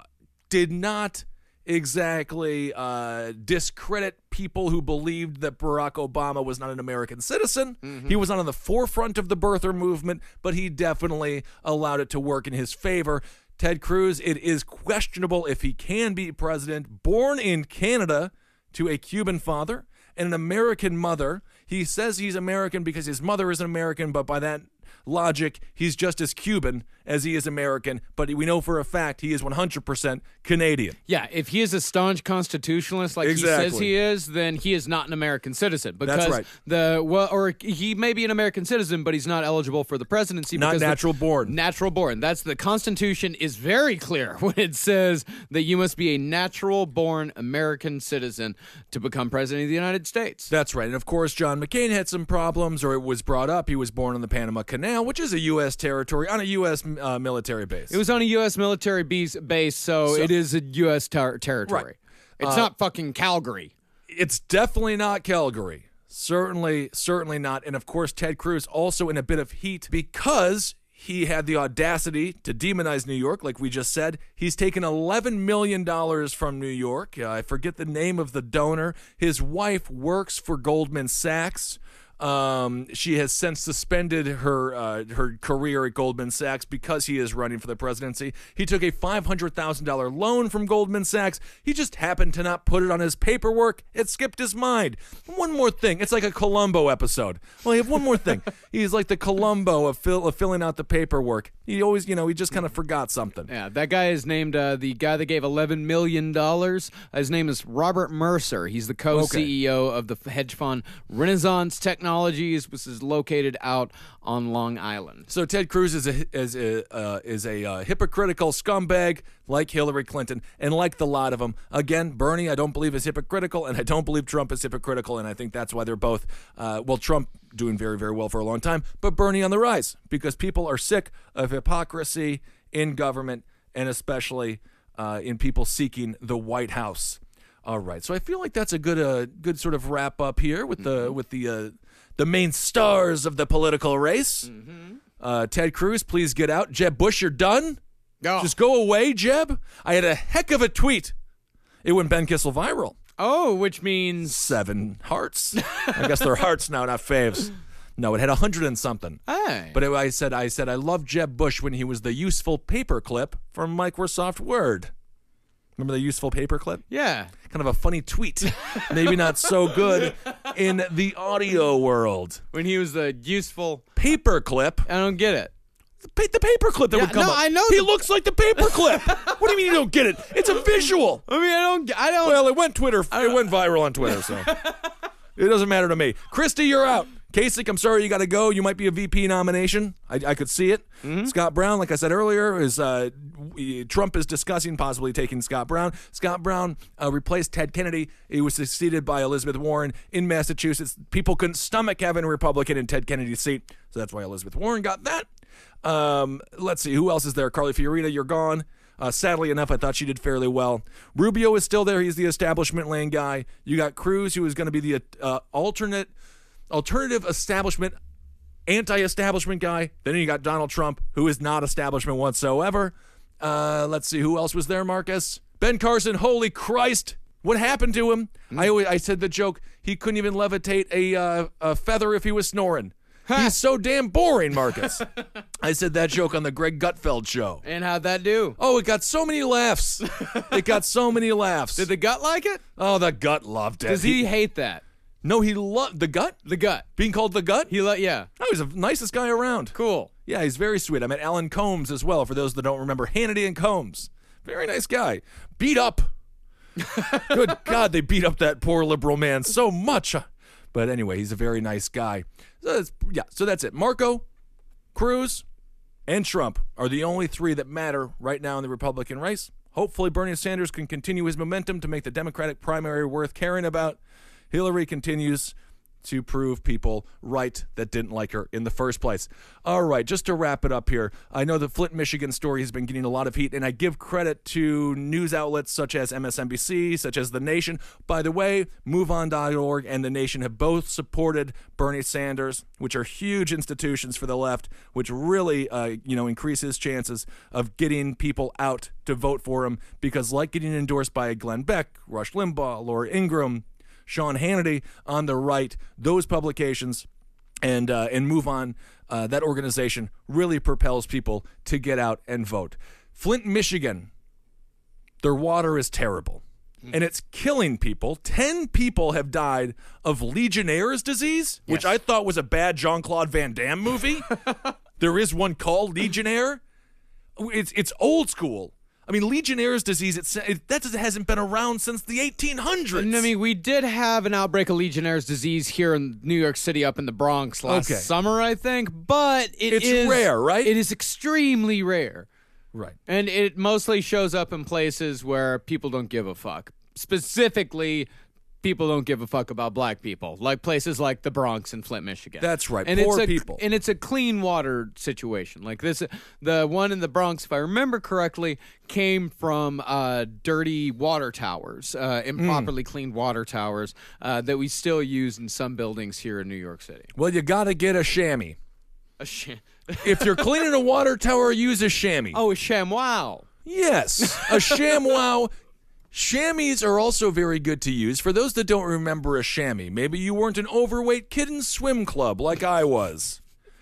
did not exactly uh, discredit people who believed that Barack Obama was not an American citizen. He was not on the forefront of the birther movement, but he definitely allowed it to work in his favor. Ted Cruz, it is questionable if he can be president. Born in Canada to a Cuban father and an American mother. He says he's American because his mother is an American, but by that logic, he's just as Cuban as he is American. But we know for a fact he is 100% Canadian. Yeah, if he is a staunch constitutionalist like he says he is, then he is not an American citizen. Because That's right. The well, or he may be an American citizen, but he's not eligible for the presidency. Not the- natural born. Natural born. That's the Constitution is very clear when it says that you must be a natural born American citizen to become president of the United States. That's right. And of course, John McCain had some problems, or it was brought up. He was born on the Panama Canal, which is a U.S. territory, on a U.S. Uh, military base. It was on a U.S. military base, base so, So- it is a U.S. ter- territory. Right. It's Uh, not fucking Calgary. it's definitely not Calgary. Certainly, certainly not. And of course, Ted Cruz also in a bit of heat because he had the audacity to demonize New York, like we just said. He's taken $11 million from New York. Uh, I forget the name of the donor. His wife works for Goldman Sachs. Um, she has since suspended her uh, her career at Goldman Sachs because he is running for the presidency. He took a five hundred thousand dollar loan from Goldman Sachs. He just happened to not put it on his paperwork. It skipped his mind. One more thing. It's like a Columbo episode. Well, I have one more thing. He's like the Columbo of, fill, of filling out the paperwork. He always, you know, he just kind of forgot something. Yeah, that guy is named uh, the guy that gave eleven million dollars. His name is Robert Mercer. He's the co-CEO of the hedge fund Renaissance Technologies, which is located out on Long Island. So Ted Cruz is a is a uh, is a uh, hypocritical scumbag like Hillary Clinton and like the lot of them. Again, Bernie, I don't believe is hypocritical, and I don't believe Trump is hypocritical, and I think that's why they're both. Uh, well, Trump doing very very well for a long time, but Bernie on the rise because people are sick of hypocrisy in government and especially uh, in people seeking the White House. All right, so I feel like that's a good uh, good sort of wrap up here with the with the uh, the main stars of the political race. Uh, Ted Cruz, please get out. Jeb Bush, you're done. Oh. Just go away, Jeb. I had a heck of a tweet. It went Ben Kissel viral. Oh, which means Seven hearts. I guess they're hearts now, not faves. No, it had a hundred and something. hey, But it, I said, I said, I love Jeb Bush when he was the useful paperclip from Microsoft Word. Remember the useful paperclip? yeah, Kind of a funny tweet. Maybe not so good in the audio world. when he was the useful. Paperclip. I don't get it. The, pa- the paperclip that Yeah, would come no, up. I know He the- looks like the paperclip. what do you mean you don't get it? It's a visual. I mean, I don't. I don't. Well, it went Twitter. It went viral on Twitter, so it doesn't matter to me. Christie, you're out. Kasich, I'm sorry you got to go. You might be a VP nomination. I, I could see it. Mm-hmm. Scott Brown, like I said earlier, is uh, Trump is discussing possibly taking Scott Brown. Scott Brown uh, replaced Ted Kennedy. He was succeeded by Elizabeth Warren in Massachusetts. People couldn't stomach having a Republican in Ted Kennedy's seat, so that's why Elizabeth Warren got that. Um, let's see who else is there. Carly Fiorina, you're gone. Uh, sadly enough, I thought she did fairly well. Rubio is still there. He's the establishment lane guy. You got Cruz, who is going to be the uh, alternate, alternative establishment, anti-establishment guy. Then you got Donald Trump, who is not establishment whatsoever. Uh, let's see who else was there. Marcus Ben Carson. Holy Christ! What happened to him? I always I said the joke. He couldn't even levitate a uh, a feather if he was snoring. He's so damn boring, Marcus. I said that joke on the Greg Gutfeld show. And how'd that do? Oh, it got so many laughs. it got so many laughs. Did the gut like it? oh, the gut loved it. Does he hate that? No, he loved the gut. The gut. Being called the gut. He let yeah. Oh, he's the nicest guy around. Cool. Yeah, he's very sweet. I met Alan Colmes as well. For those that don't remember, Hannity and Colmes, very nice guy. Beat up. Good God, they beat up that poor liberal man so much. But anyway, he's a very nice guy. So yeah, so that's it. Marco, Cruz, and Trump are the only three that matter right now in the Republican race. Hopefully, Bernie Sanders can continue his momentum to make the Democratic primary worth caring about. Hillary continues to prove people right that didn't like her in the first place. All right, just to wrap it up here, I know the Flint, Michigan story has been getting a lot of heat, and I give credit to news outlets such as MSNBC, such as The Nation. By the way, MoveOn.org and The Nation have both supported Bernie Sanders, which are huge institutions for the left, which really, uh, you know, increases chances of getting people out to vote for him. Because, like getting endorsed by Glenn Beck, Rush Limbaugh, Laura Ingraham, Sean Hannity on the right, those publications and uh, and move on. Uh, that organization really propels people to get out and vote. Flint, Michigan, their water is terrible. And it's killing people. Ten people have died of Legionnaire's disease, which I thought was a bad Jean Claude Van Damme movie. there is one called Legionnaire. It's it's old school. I mean, Legionnaire's disease. It's, it that hasn't been around since the 1800s. And, I mean, we did have an outbreak of Legionnaire's disease here in New York City, up in the Bronx last Okay. summer, I think. But it It's is- rare, right? It is extremely rare, right. and it mostly shows up in places where people don't give a fuck. Specifically, people don't give a fuck about black people, like places like the Bronx and Flint, Michigan. That's right. And Poor it's a, people. and it's a clean water situation. Like this, the one in the Bronx, if I remember correctly, came from uh, dirty water towers, uh, improperly cleaned water towers uh, that we still use in some buildings here in New York City. Well, you got to get a chamois. A sh- If you're cleaning a water tower, use a chamois. oh, a chamois. Yes, a ShamWow. Chamois are also very good to use. For those that don't remember a chamois, maybe you weren't an overweight kid in swim club like I was.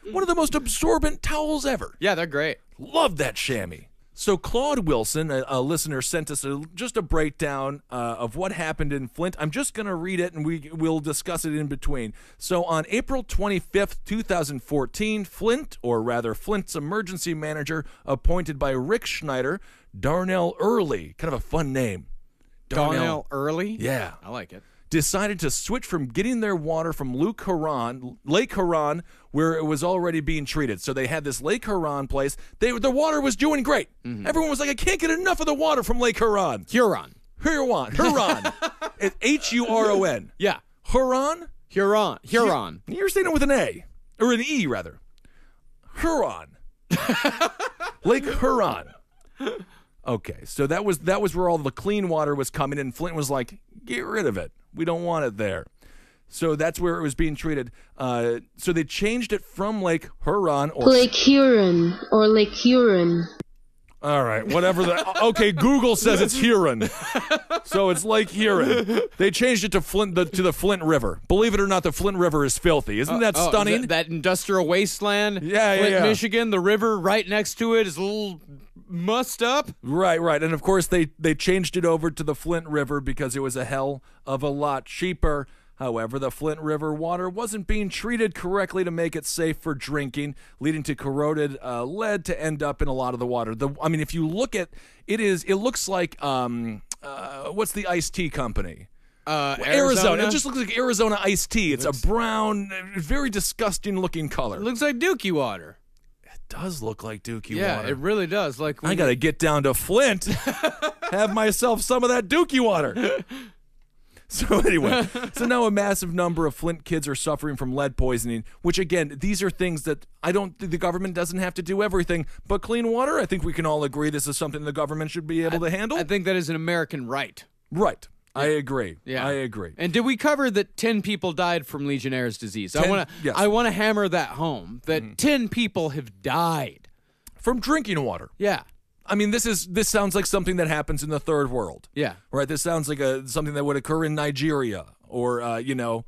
One of the most absorbent towels ever. Yeah, they're great. Love that chamois. So Claude Wilson, a, a listener, sent us a, just a breakdown uh, of what happened in Flint. I'm just going to read it, and we will discuss it in between. So on April 25th, 2014, Flint, or rather Flint's emergency manager, appointed by Rick Schneider, Darnell Earley, kind of a fun name. Darnell Earley. Yeah I like it. decided to switch from getting their water from Luke Huron, Lake Huron, where it was already being treated. So they had this Lake Huron place. They the water was doing great. Mm-hmm. Everyone was like, I can't get enough of the water from Lake Huron. Huron. Huron, Huron, It's H U R O N. Yeah. Huron. Huron. Huron. You're saying it with an A or an E rather. Huron. Lake Huron. Okay, so that was that was where all the clean water was coming in. Flint was like, "Get rid of it. We don't want it there." So that's where it was being treated. Uh, so they changed it from Lake Huron or Lake Huron or Lake Huron. all right, whatever the okay. Google says it's Huron, so it's Lake Huron. They changed it to Flint the, to the Flint River. Believe it or not, the Flint River is filthy. Isn't that Oh, is stunning? That, that industrial wasteland. Yeah, yeah, Flint, yeah. Michigan. The river right next to it is a little mussed up. Right, right. And of course they they changed it over to the Flint River because it was a hell of a lot cheaper. However, the Flint River water wasn't being treated correctly to make it safe for drinking, leading to corroded uh, lead to end up in a lot of the water. The I mean, if you look at it is it looks like um uh, what's the iced tea company? Uh, Arizona. It just looks like Arizona iced tea. It's a brown, very disgusting looking color. It looks like Dookie water. Does look like Dookie yeah, water. it really does. Like I got to get down to Flint, have myself some of that Dookie water. So anyway, so now a massive number of Flint kids are suffering from lead poisoning, which again, these are things that I don't the government doesn't have to do everything, but clean water, I think we can all agree this is something the government should be able to handle. I think that is an American right. right. I agree. Yeah, I agree. And did we cover that ten people died from Legionnaire's disease? I want to. yes. I want to hammer that home. That ten people have died. From drinking water. Yeah. I mean, this is this sounds like something that happens in the third world. Yeah. Right. This sounds like a something that would occur in Nigeria or uh, you know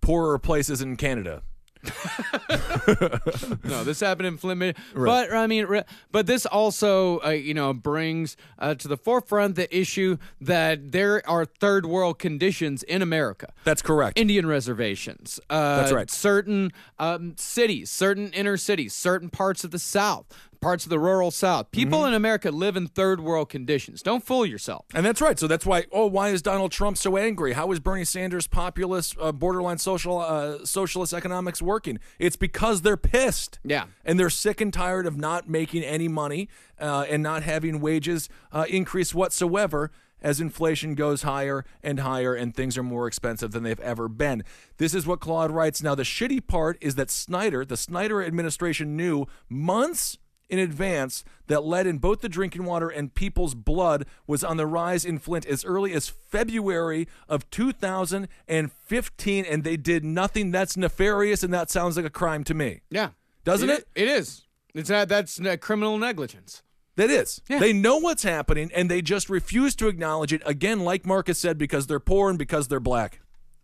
poorer places in Canada. no, this happened in Flint, Mi- but I mean, but this also, uh, you know, brings uh, to the forefront the issue that there are third world conditions in America. That's correct. Indian reservations. Uh, That's right. Certain um, cities, certain inner cities, certain parts of the South, parts of the rural South. People Mm-hmm. in America live in third world conditions. Don't fool yourself. And that's right. So that's why. Oh, why is Donald Trump so angry? How is Bernie Sanders' populist, uh, borderline social, uh, socialist economics working? It's because they're pissed. Yeah. and they're sick and tired of not making any money uh, and not having wages uh, increase whatsoever. As inflation goes higher and higher, and things are more expensive than they've ever been. This is what Claude writes. Now, the shitty part is that Snyder, the Snyder administration, knew months in advance that lead in both the drinking water and people's blood was on the rise in Flint as early as February of 2015, and they did nothing. That's nefarious, and that sounds like a crime to me. Yeah, Doesn't it? It is. It's that. That's uh, criminal negligence. That is. Yeah. They know what's happening, and they just refuse to acknowledge it. Again, like Marcus said, because they're poor and because they're black.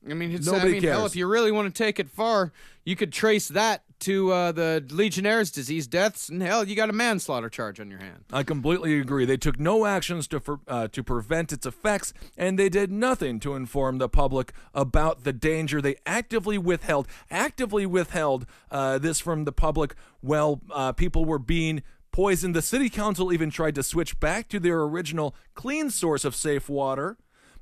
I mean, it's, Nobody I mean, hell, if you really want to take it far, you could trace that to uh, the Legionnaire's disease deaths, and hell, you got a manslaughter charge on your hand. I completely agree. They took no actions to for, uh, to prevent its effects, and they did nothing to inform the public about the danger. They actively withheld, actively withheld uh, this from the public. While uh, people were being poisoned, the city council even tried to switch back to their original clean source of safe water.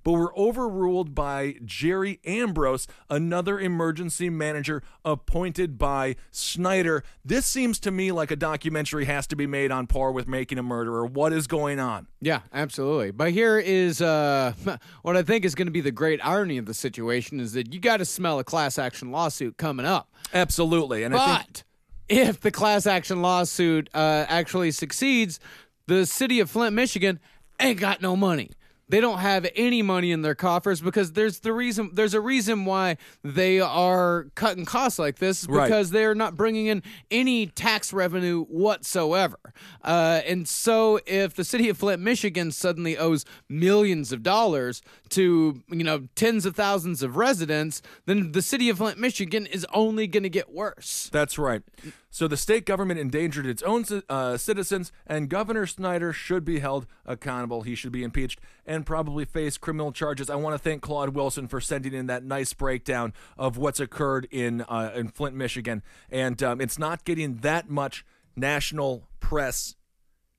But were overruled by Jerry Ambrose, another emergency manager appointed by Snyder. This seems to me like a documentary has to be made on par with Making a Murderer. What is going on? Yeah, absolutely. But here is uh, what I think is going to be the great irony of the situation is that you got to smell a class action lawsuit coming up. Absolutely. And I think But if the class action lawsuit uh, actually succeeds, the city of Flint, Michigan, ain't got no money. They don't have any money in their coffers because there's the reason. There's a reason why they are cutting costs like this Right. because they're not bringing in any tax revenue whatsoever. Uh, and so, if the city of Flint, Michigan, suddenly owes millions of dollars to you know tens of thousands of residents, then the city of Flint, Michigan, is only going to get worse. That's right. So the state government endangered its own uh, citizens, and Governor Snyder should be held accountable. He should be impeached and probably face criminal charges. I want to thank Claude Wilson for sending in that nice breakdown of what's occurred in uh, in Flint, Michigan, and um, it's not getting that much national press,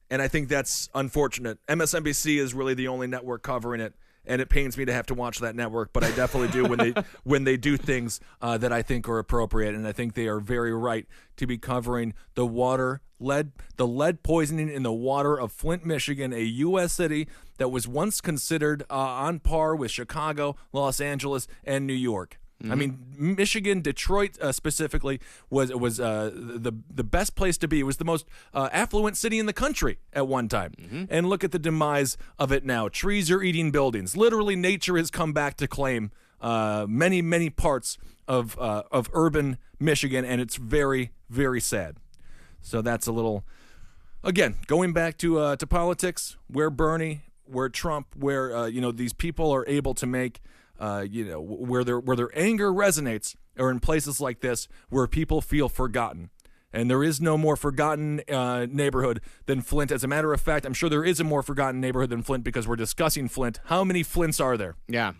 and I think that's unfortunate. MSNBC is really the only network covering it. And it pains me to have to watch that network, but I definitely do when they when they do things uh, that I think are appropriate, and I think they are very right to be covering the water lead the lead poisoning in the water of Flint, Michigan, a U.S. city that was once considered uh, on par with Chicago, Los Angeles, and New York. I mean, Michigan, Detroit uh, specifically was was uh, the the best place to be. It was the most uh, affluent city in the country at one time. And look at the demise of it now. Trees are eating buildings. Literally, nature has come back to claim uh, many many parts of uh, of urban Michigan, and it's very very sad. So that's a little. Again, going back to uh, to politics, where Bernie, where Trump, where uh, you know these people are able to make, uh, you know, where their where their anger resonates, or in places like this where people feel forgotten. And there is no more forgotten uh, neighborhood than Flint. As a matter of fact, I'm sure there is a more forgotten neighborhood than Flint because we're discussing Flint. How many Flints are there? Yeah.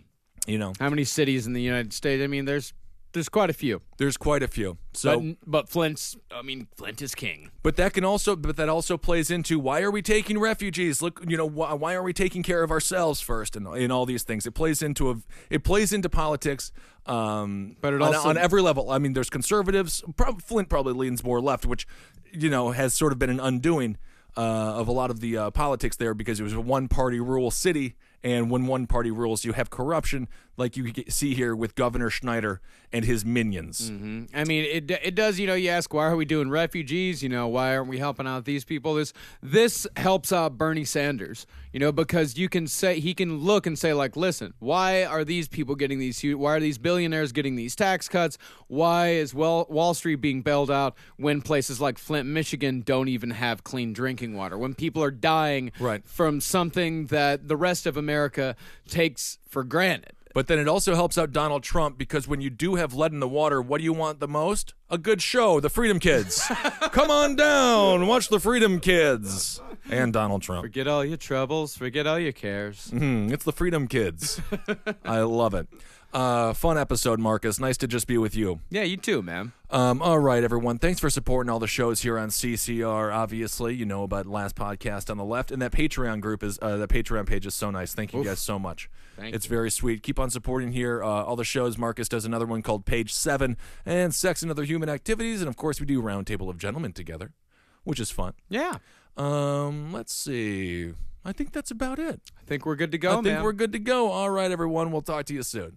You know, How many cities in the United States? I mean, there's there's quite a few. there's quite a few. So, but, but Flint's, I mean, Flint is king. But that can also, but that also plays into why are we taking refugees? Look, you know, why, why are we taking care of ourselves first, and in all these things? It plays into a, it plays into politics. Um, But it on, also- on every level. I mean, there's conservatives. Prob- Flint probably leans more left, which, you know, has sort of been an undoing uh, of a lot of the uh, politics there because it was a one-party rule city, And when one party rules, you have corruption, like you see here with Governor Schneider and his minions. Mm-hmm. I mean, it it does. You know, you ask why are we doing refugees? You know, why aren't we helping out these people? This this helps out Bernie Sanders. You know, because you can say he can look and say like, listen, why are these people getting these huge? Why are these billionaires getting these tax cuts? Why is well Wall Street being bailed out when places like Flint, Michigan, don't even have clean drinking water? When people are dying Right. from something that the rest of America takes for granted. But then it also helps out Donald Trump because when you do have lead in the water, what do you want the most? A good show, the Freedom Kids. Come on down, watch the Freedom Kids. And Donald Trump. Forget all your troubles, forget all your cares. Mhm, it's the Freedom Kids. I love it. Uh, fun episode, Marcus. Nice to just be with you. Yeah, you too, man. Um, all right, everyone. Thanks for supporting all the shows here on CCR. Obviously, you know about last podcast on the left, and that Patreon group is uh, that Patreon page is so nice. Thank you guys so much. Thank it's very sweet. Keep on supporting here. Uh, all the shows. Marcus does another one called Page Seven and Sex and Other Human Activities, and of course we do Roundtable of Gentlemen together, which is fun. Yeah. Um, let's see. I think that's about it. I think we're good to go, I think man. we're good to go. All right, everyone. We'll talk to you soon.